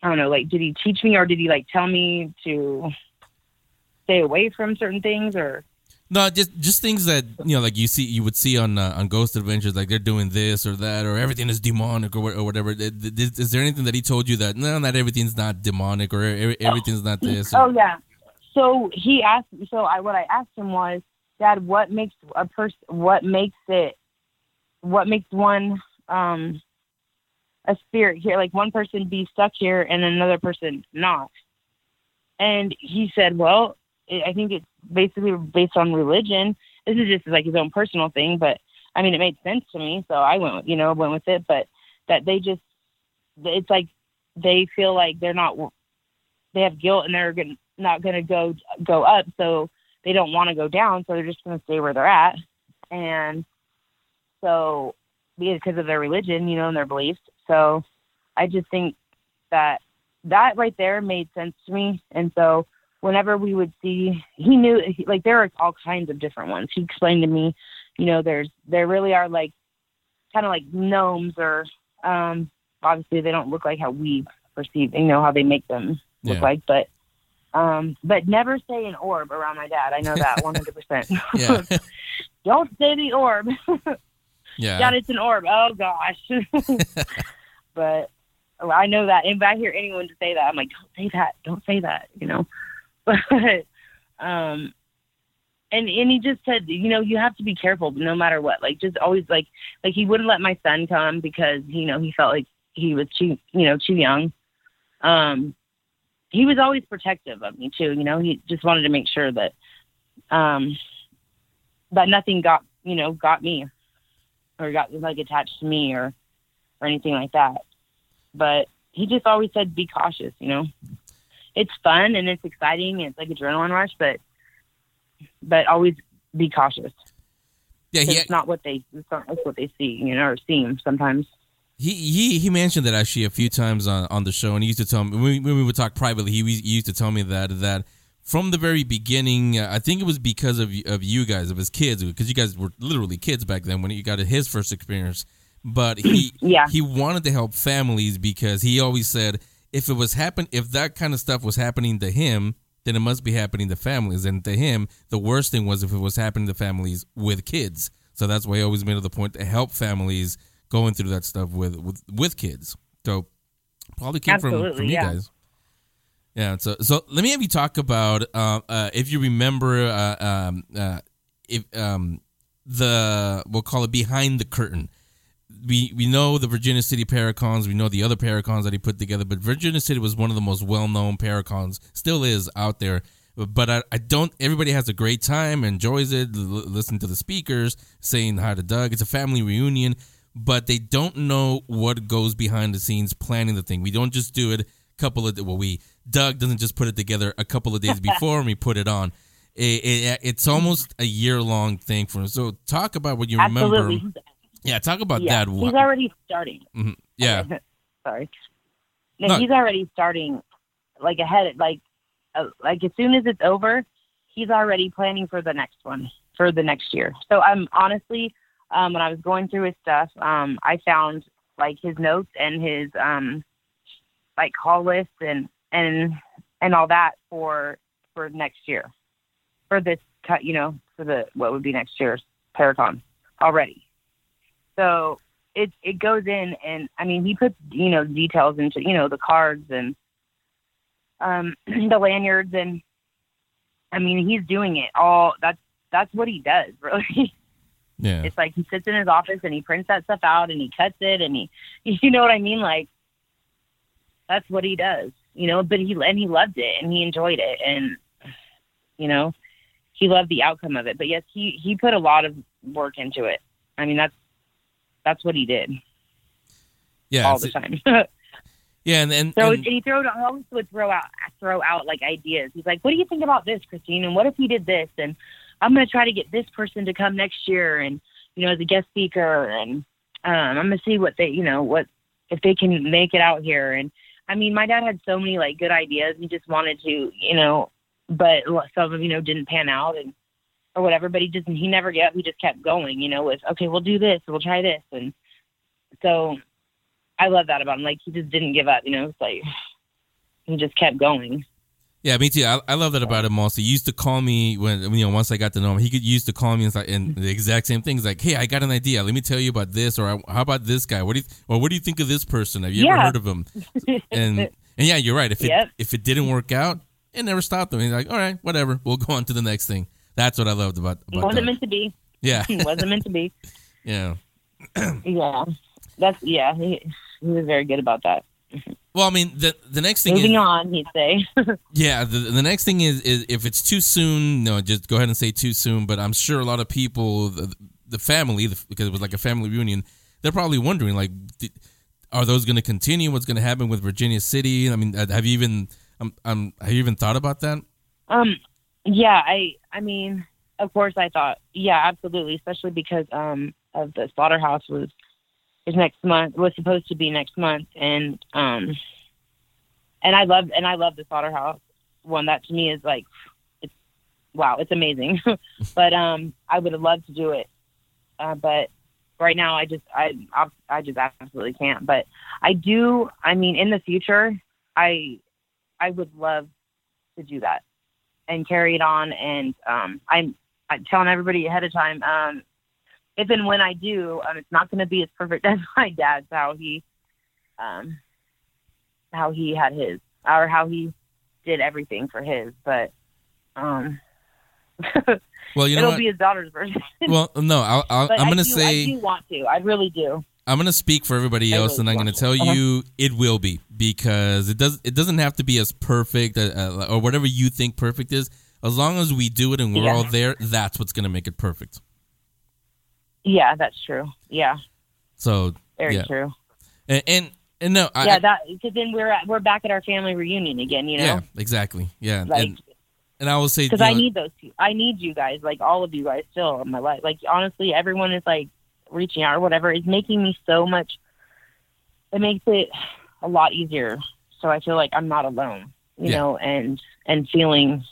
I don't know, like did he teach me or did he like tell me to stay away from certain things or No, just just things that you know, like you see, you would see on uh, on Ghost Adventures, like they're doing this or that, or everything is demonic or, or whatever. Is, is there anything that he told you that no, not everything's not demonic or everything's not this? Oh yeah. So he asked so I what I asked him was, Dad, what makes a person what makes it what makes one um a spirit here, like one person be stuck here and another person not. And he said, Well, I think it's basically based on religion. This is just like his own personal thing, but I mean, it made sense to me, so I went, you know, went with it. But that they just, it's like they feel like they're not, they have guilt and they're gonna, not going to go go up, so they don't want to go down, so they're just going to stay where they're at. And so, because of their religion, you know, and their beliefs. So, I just think that that right there made sense to me. And so, whenever we would see, he knew like there are all kinds of different ones. He explained to me, you know, there's there really are like kind of like gnomes or um obviously they don't look like how we perceive, you know, how they make them look Yeah. like, but um but never say an orb around my dad. I know that 100%. don't say the orb. yeah. Dad, it's an orb. Oh gosh. but I know that. If I hear anyone say that, I'm like, don't say that. Don't say that. You know. But um, and and he just said, you know, you have to be careful no matter what. Like just always like like he wouldn't let my son come because you know he felt like he was too you know too young. Um, he was always protective of me too. You know, he just wanted to make sure that Um, that nothing got you know got me or got like attached to me or or anything like that. But he just always said be cautious. You know, it's fun and it's exciting. And it's like adrenaline rush, but but always be cautious. Yeah, he it's not what they it's not what they see, you know, or seem sometimes. he he he mentioned that actually a few times on, on the show, and he used to tell me when we, when we would talk privately. He, he used to tell me that that from the very beginning, uh, I think it was because of of you guys, of his kids, because you guys were literally kids back then when he got his first experience. But he Yeah. he wanted to help families because he always said if it was happen if that kind of stuff was happening to him, then it must be happening to families. And to him, the worst thing was if it was happening to families with kids. So that's why he always made it the point to help families going through that stuff with with, with kids. So probably came from, Absolutely, from you yeah. guys. Yeah. So so let me have you talk about uh, uh, if you remember uh, um, uh, if um, the we'll call it behind the curtain. We we know the Virginia City Paracons. We know the other Paracons that he put together, but Virginia City was one of the most well known Paracons. Still is out there. But I, I don't. Everybody has a great time, enjoys it. L- listen to the speakers saying hi to Doug. It's a family reunion, but they don't know what goes behind the scenes planning the thing. We don't just do it a couple of well, we Doug doesn't just put it together a couple of days before and we put it on. It, it, it's almost a year long thing for him. So talk about what you Absolutely. remember. Yeah, talk about yeah, that. he's already starting. Mhm. Yeah, Sorry. No, No. he's already starting like ahead like uh, like as soon as it's over, he's already planning for the next one for the next year. So I'm honestly um when I was going through his stuff, um I found like his notes and his um like call list and and and all that for for next year. For this cut, you know, for the what would be next year's Paracon already. So it it goes in and I mean he puts you know details into you know the cards and um the lanyards and I mean he's doing it all. That's that's what he does really. Yeah, it's like he sits in his office and he prints that stuff out and he cuts it and he you know what I mean? Like that's what he does you know but he and he loved it and he enjoyed it and you know he loved the outcome of it. But yes he he put a lot of work into it. I mean that's that's what he did yeah, all the time yeah, and and, So and- he throw I always would throw out throw out like ideas. He's like, "What do you think about this, Christine? And what if he did this? And I'm going to try to get this person to come next year, and you know, as a guest speaker, and um, I'm going to see what they, you know, what if they can make it out here." And I mean, my dad had so many like good ideas. He just wanted to, you know, but some of them, you know, didn't pan out and or whatever. But he just he never gave up. He just kept going, you know, with okay, we'll do this, we'll try this, and so I love that about him. Like he just didn't give up. You know, it's like he just kept going. Yeah, me too. I, I love that about him. Also, he used to call me when you know once I got to know him, he could used to call me and, say- and the exact same things like, "Hey, I got an idea. Let me tell you about this." Or "How about this guy? What do you or what do you think of this person? Have you ever heard of him?" And and yeah, you're right. If it Yep. if it didn't work out, it never stopped him. He's like, "All right, whatever. We'll go on to the next thing." That's what I loved about about wasn't Doug. meant to be. Yeah, It wasn't meant to be. yeah. Yeah, that's yeah. He he was very good about that. Well, I mean, the the next thing Moving is, on, he'd say. Yeah, the, the next thing is, is if it's too soon, no, just go ahead and say too soon. But I'm sure a lot of people, the, the family, the, because it was like a family reunion, they're probably wondering, like, are those going to continue? What's going to happen with Virginia City? I mean, uh, have you even, um, um, have you even thought about that? Um, yeah, I, I mean, of course, I thought, yeah, absolutely, especially because um of the slaughterhouse was is next month was supposed to be next month, and um, and I love and I love the slaughterhouse one. That to me is like, it's wow, it's amazing. but um, I would have loved to do it, uh, but right now I just I I just absolutely can't. But I do. I mean, in the future, I I would love to do that and carry it on. And um, I'm, I'm telling everybody ahead of time, um, if and when I do, um, it's not going to be as perfect as my dad's how he, um, how he had his or how he did everything for his, but um, Well, you know it'll what? be his daughter's version. well, no, I'll, I'm going to say. I do want to. I really do. I'm gonna speak for everybody else, and I'm gonna tell. Uh-huh. you it will be because it does. It doesn't have to be as perfect uh, uh, or whatever you think perfect is. as long as we do it and we're Yeah. all there, that's what's gonna make it perfect. Yeah, that's true. Yeah, So very yeah. true. And and, and no, I, yeah, that because then we're at, we're back at our family reunion again. You know, yeah, exactly. Yeah, like and and I will say because I know, need those. Two. I need you guys, like all of you guys, still in my life. Like honestly, everyone is like reaching out or whatever is making me so much. It makes it a lot easier. So I feel like I'm not alone, you Yeah. know, and and feeling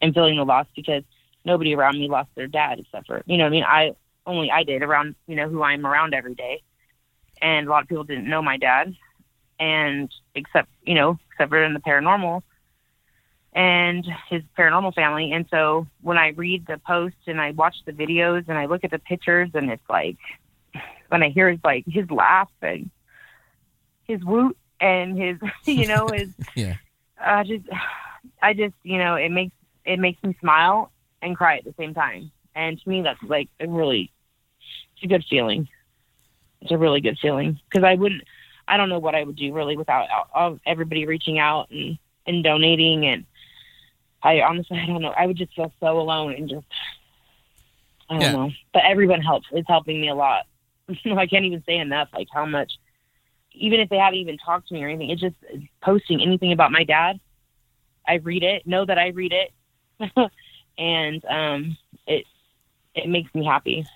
and feeling the loss because nobody around me lost their dad except for you know I mean. I only I did around you know who I'm around every day, and a lot of people didn't know my dad, and except you know except for in the paranormal and his paranormal family. And so when I read the posts and I watch the videos and I look at the pictures and it's like when I hear his like his laugh and his woot and his you know his yeah, I just I just you know it makes it makes me smile and cry at the same time. And to me that's like a really it's a good feeling. It's a really good feeling because I wouldn't I don't know what I would do really without uh, all, everybody reaching out and and donating and I honestly I don't know. I would just feel so alone and just I don't Yeah. know. But everyone helps. It's helping me a lot. I can't even say enough like how much even if they haven't even talked to me or anything, it's just posting anything about my dad. I read it, know that I read it, and um, it it makes me happy.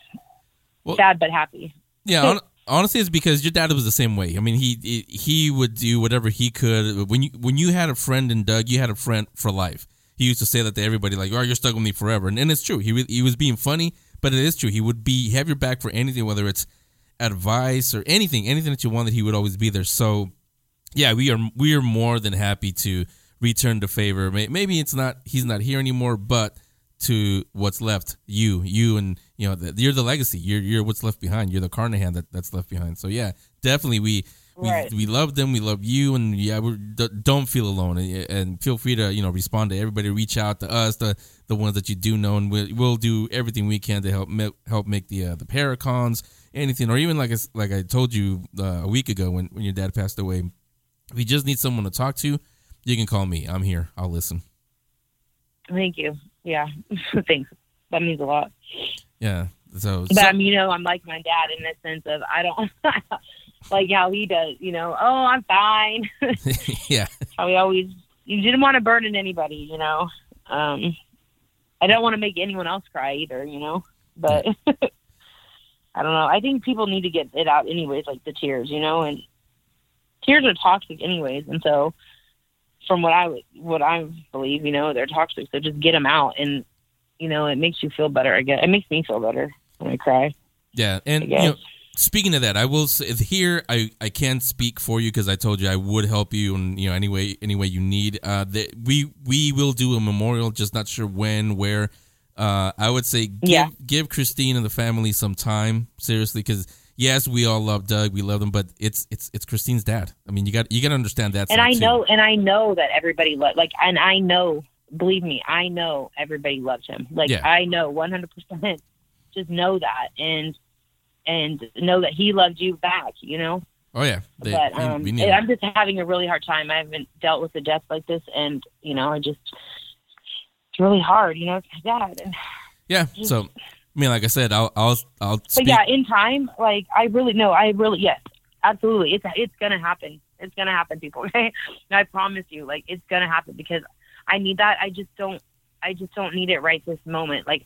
Well- Sad but happy. yeah. hon- honestly, it's because your dad was the same way. I mean, he he would do whatever he could. When you when you had a friend in Doug, you had a friend for life. He used to say that to everybody, like, "Oh, you're stuck with me forever," and, and it's true. He he was being funny, but it is true. He would be have your back for anything, whether it's advice or anything, anything that you wanted. He would always be there. So, yeah, we are we are more than happy to return the favor. Maybe it's not he's not here anymore, but to what's left, you, you, and you know, the, you're the legacy. You're you're what's left behind. You're the Carnahan that, that's left behind. So yeah, definitely we. We, Right. we love them. We love you, and yeah, we don't feel alone. And, and feel free to you know respond to everybody. Reach out to us, the the ones that you do know, and we'll, we'll do everything we can to help ma- help make the uh, the paracons anything, or even like I, like I told you uh, a week ago when when your dad passed away. If you just need someone to talk to, you can call me. I'm here. I'll listen. Thank you. Yeah, thanks. That means a lot. Yeah. So, But so- I mean, you know, I'm like my dad in the sense of I don't like how he does. You know, oh, I'm fine. yeah. how he always you didn't want to burden anybody, you know. Um I don't want to make anyone else cry either, you know. But I don't know. I think people need to get it out anyways, like the tears, you know, and tears are toxic anyways, and so from what I would what I believe, you know, they're toxic. So just get them out, and you know, it makes you feel better. I guess it makes me feel better when I cry. Yeah, and you know. Speaking of that, I will say here I, I can't speak for you because I told you I would help you and you know any way any way you need. Uh, that we we will do a memorial, just not sure when, where. Uh, I would say give Yeah. give Christine and the family some time seriously because yes, we all love Doug, we love him, but it's it's it's Christine's dad. I mean, you got you got to understand that. and I too. know, and I know that everybody lo- like, and I know, believe me, I know everybody loves him. Like Yeah. I know, one hundred percent. Just know that, and and know that he loved you back. You know, Oh yeah, They- but um, we need I'm just having a really hard time. I haven't dealt with a death like this, and you know, I just it's really hard. You know, it's my dad, and yeah. So I mean, like I said, I'll I'll I'll but yeah, in time, like I really no, I really yes, absolutely, it's it's gonna happen. It's gonna happen, people. Okay, I promise you, like it's gonna happen because I need that. I just don't, I just don't need it right this moment. Like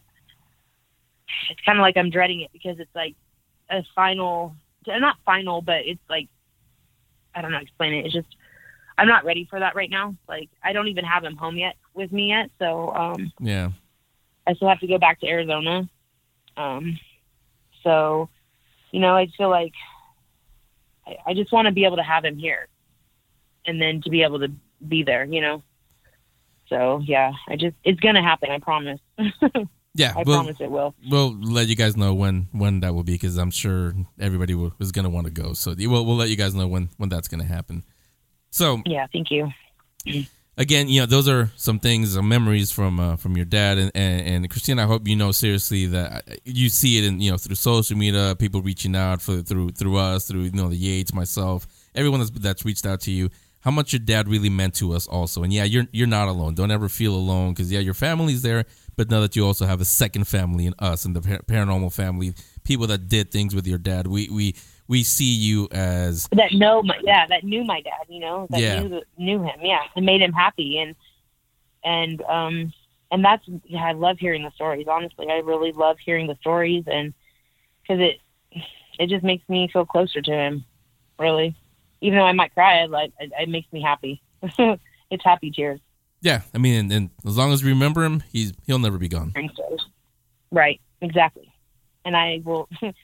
it's kind of like I'm dreading it because it's like a final, not final, but it's like I don't know, how to explain it. It's just I'm not ready for that right now. Like I don't even have him home yet with me yet, so um, yeah, I still have to go back to Arizona. Um, so, you know, I feel like I, I just want to be able to have him here and then to be able to be there, you know? So, yeah, I just, it's going to happen. I promise. yeah. I we'll, promise it will. we'll let you guys know when when that will be because I'm sure everybody will, is going to want to go. So we'll we'll let you guys know when when that's going to happen. So Yeah. Thank you. again, you know, those are some things, some memories from uh, from your dad and, and and Christine. I hope you know seriously that uh, you see it in you know through social media, people reaching out for through through us, through you know the Yates, myself, everyone that's that's reached out to you. how much your dad really meant to us also. And yeah, you're you're not alone. Don't ever feel alone because yeah, your family's there, but now that you also have a second family in us and the par- paranormal family, people that did things with your dad. We we we see you as that know my yeah that knew my dad you know that Yeah. knew knew him yeah and made him happy and and um and that's yeah I love hearing the stories honestly I really love hearing the stories and because it it just makes me feel closer to him really even though I might cry I like it, it makes me happy it's happy tears yeah. I mean, and, and as long as we remember him, he's he'll never be gone. right exactly and I will and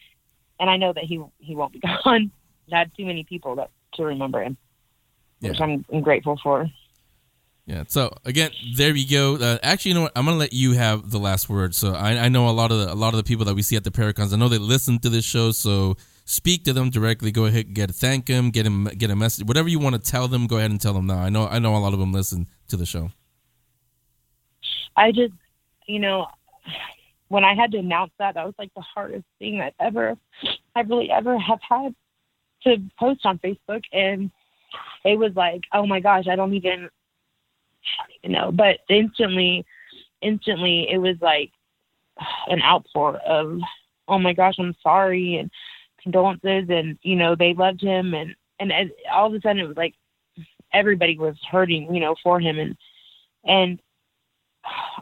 I know that he he won't be gone I had too many people that to remember him Yeah. which I'm, I'm grateful for. Yeah. So again, there you go. Uh, actually, you know what? I'm gonna let you have the last word. So I, I know a lot of the, a lot of the people that we see at the Paracons. I know they listen to this show. So speak to them directly. Go ahead, get thank them, get them, get a message, whatever you want to tell them. Go ahead and tell them now. I know I know a lot of them listen to the show. I just, you know, when I had to announce that, that was like the hardest thing I've ever, I really ever have had to post on Facebook, and it was like, oh my gosh, I don't even, I don't even know. But instantly, instantly, it was like an outpour of, oh my gosh, I'm sorry, and condolences, and you know, they loved him, and and, all of a sudden, it was like everybody was hurting, you know, for him, and and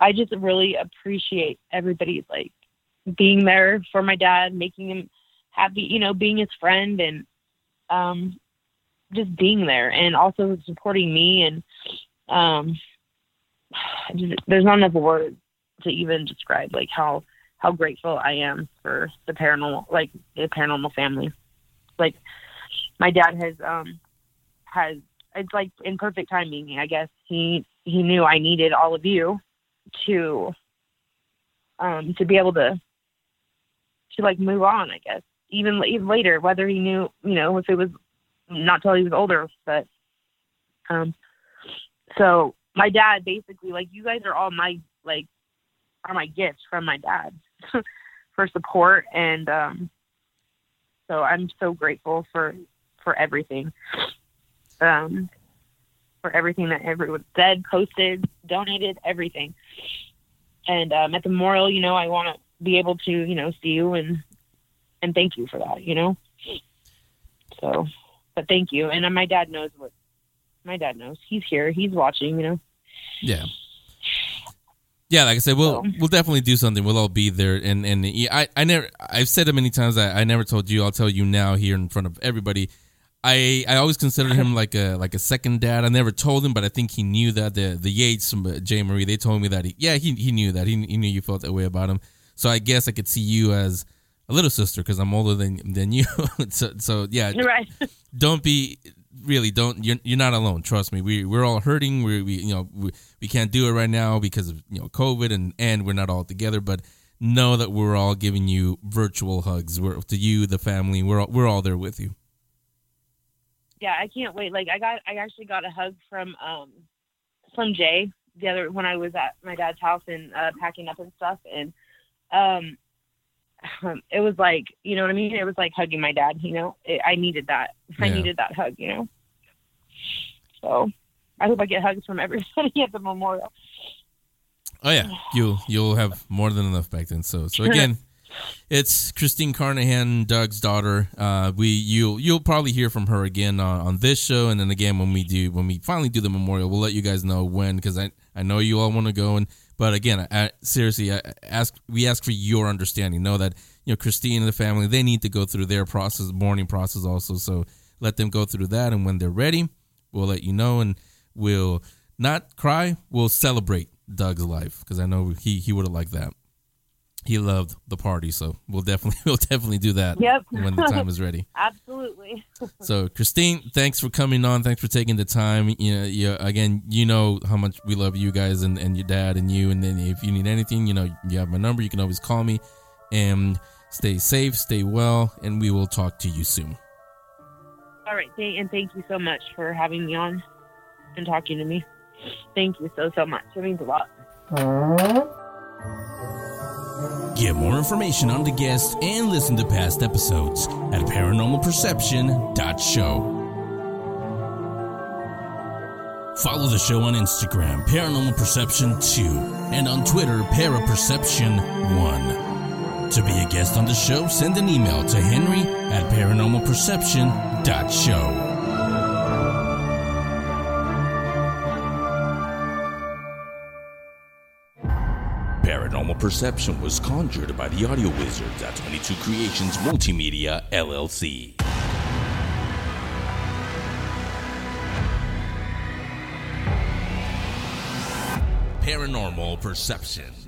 I just really appreciate everybody like being there for my dad, making him happy, you know, being his friend and um just being there and also supporting me and um just, there's not enough words to even describe like how how grateful I am for the paranormal like the paranormal family. Like my dad has um has it's like in perfect timing, I guess. He he knew I needed all of you to um to be able to to like move on i guess even, even later whether he knew you know if it was not till he was older but um so my dad basically like you guys are all my like are my gifts from my dad for support and um so i'm so grateful for for everything um for everything that everyone said, posted, donated, everything. And um, at the memorial, you know, I want to be able to, you know, see you and and thank you for that, you know. So, but thank you. And uh, my dad knows what my dad knows. He's here. He's watching. You know. Yeah. Yeah, like I said, we'll So- we'll definitely do something. We'll all be there, and and I I never I've said it many times. I, I never told you. I'll tell you now here in front of everybody. I I always considered him like a like a second dad. I never told him, but I think he knew that the the Yates, Jay Marie, they told me that he yeah he he knew that he he knew you felt that way about him. So I guess I could see you as a little sister because I'm older than than you. so so yeah, Right. don't be really don't you're, you're not alone trust me we we're all hurting we we you know we, we can't do it right now because of you know covid and and we're not all together but know that we're all giving you virtual hugs we're to you the family we're all, we're all there with you yeah, I can't wait. Like I got, I actually got a hug from um from Jay the other when I was at my dad's house and uh, packing up and stuff, and um, it was like, you know what I mean? It was like hugging my dad. You know, it, I needed that. I needed that hug. You know. So, I hope I get hugs from everybody at the memorial. oh yeah. You'll you'll have more than enough back then. So so again it's christine carnahan doug's daughter. Uh we you'll you'll probably hear from her again on, on this show. And then again when we do when we finally do the memorial we'll let you guys know when because i i know you all want to go. And but again I, I, seriously I ask we ask for your understanding. Know that you know christine and the family they need to go through their process mourning process also. So let them go through that. And when they're ready we'll let you know and we'll not cry we'll celebrate doug's life because i know he he would have liked that. He loved the party so we'll definitely we'll definitely do that Yep. when the time is ready. Absolutely. so christine thanks for coming on. Thanks for taking the time. You know you, again you know how much we love you guys and, and your dad and you and then if you need anything you know you have my number. You can always call me. And stay safe stay well and we will talk to you soon All right, thank, and thank you so much for having me on and talking to me. Thank you so so much. It means a lot. Get more information on the guest and listen to past episodes at paranormalperception.show. Follow the show on Instagram, Paranormal Perception 2, and on Twitter, Paraperception1. To be a guest on the show, send an email to henry at paranormalperception.show. Paranormal Perception was conjured by the audio wizards at 22 Creations Multimedia, LLC. Paranormal Perception.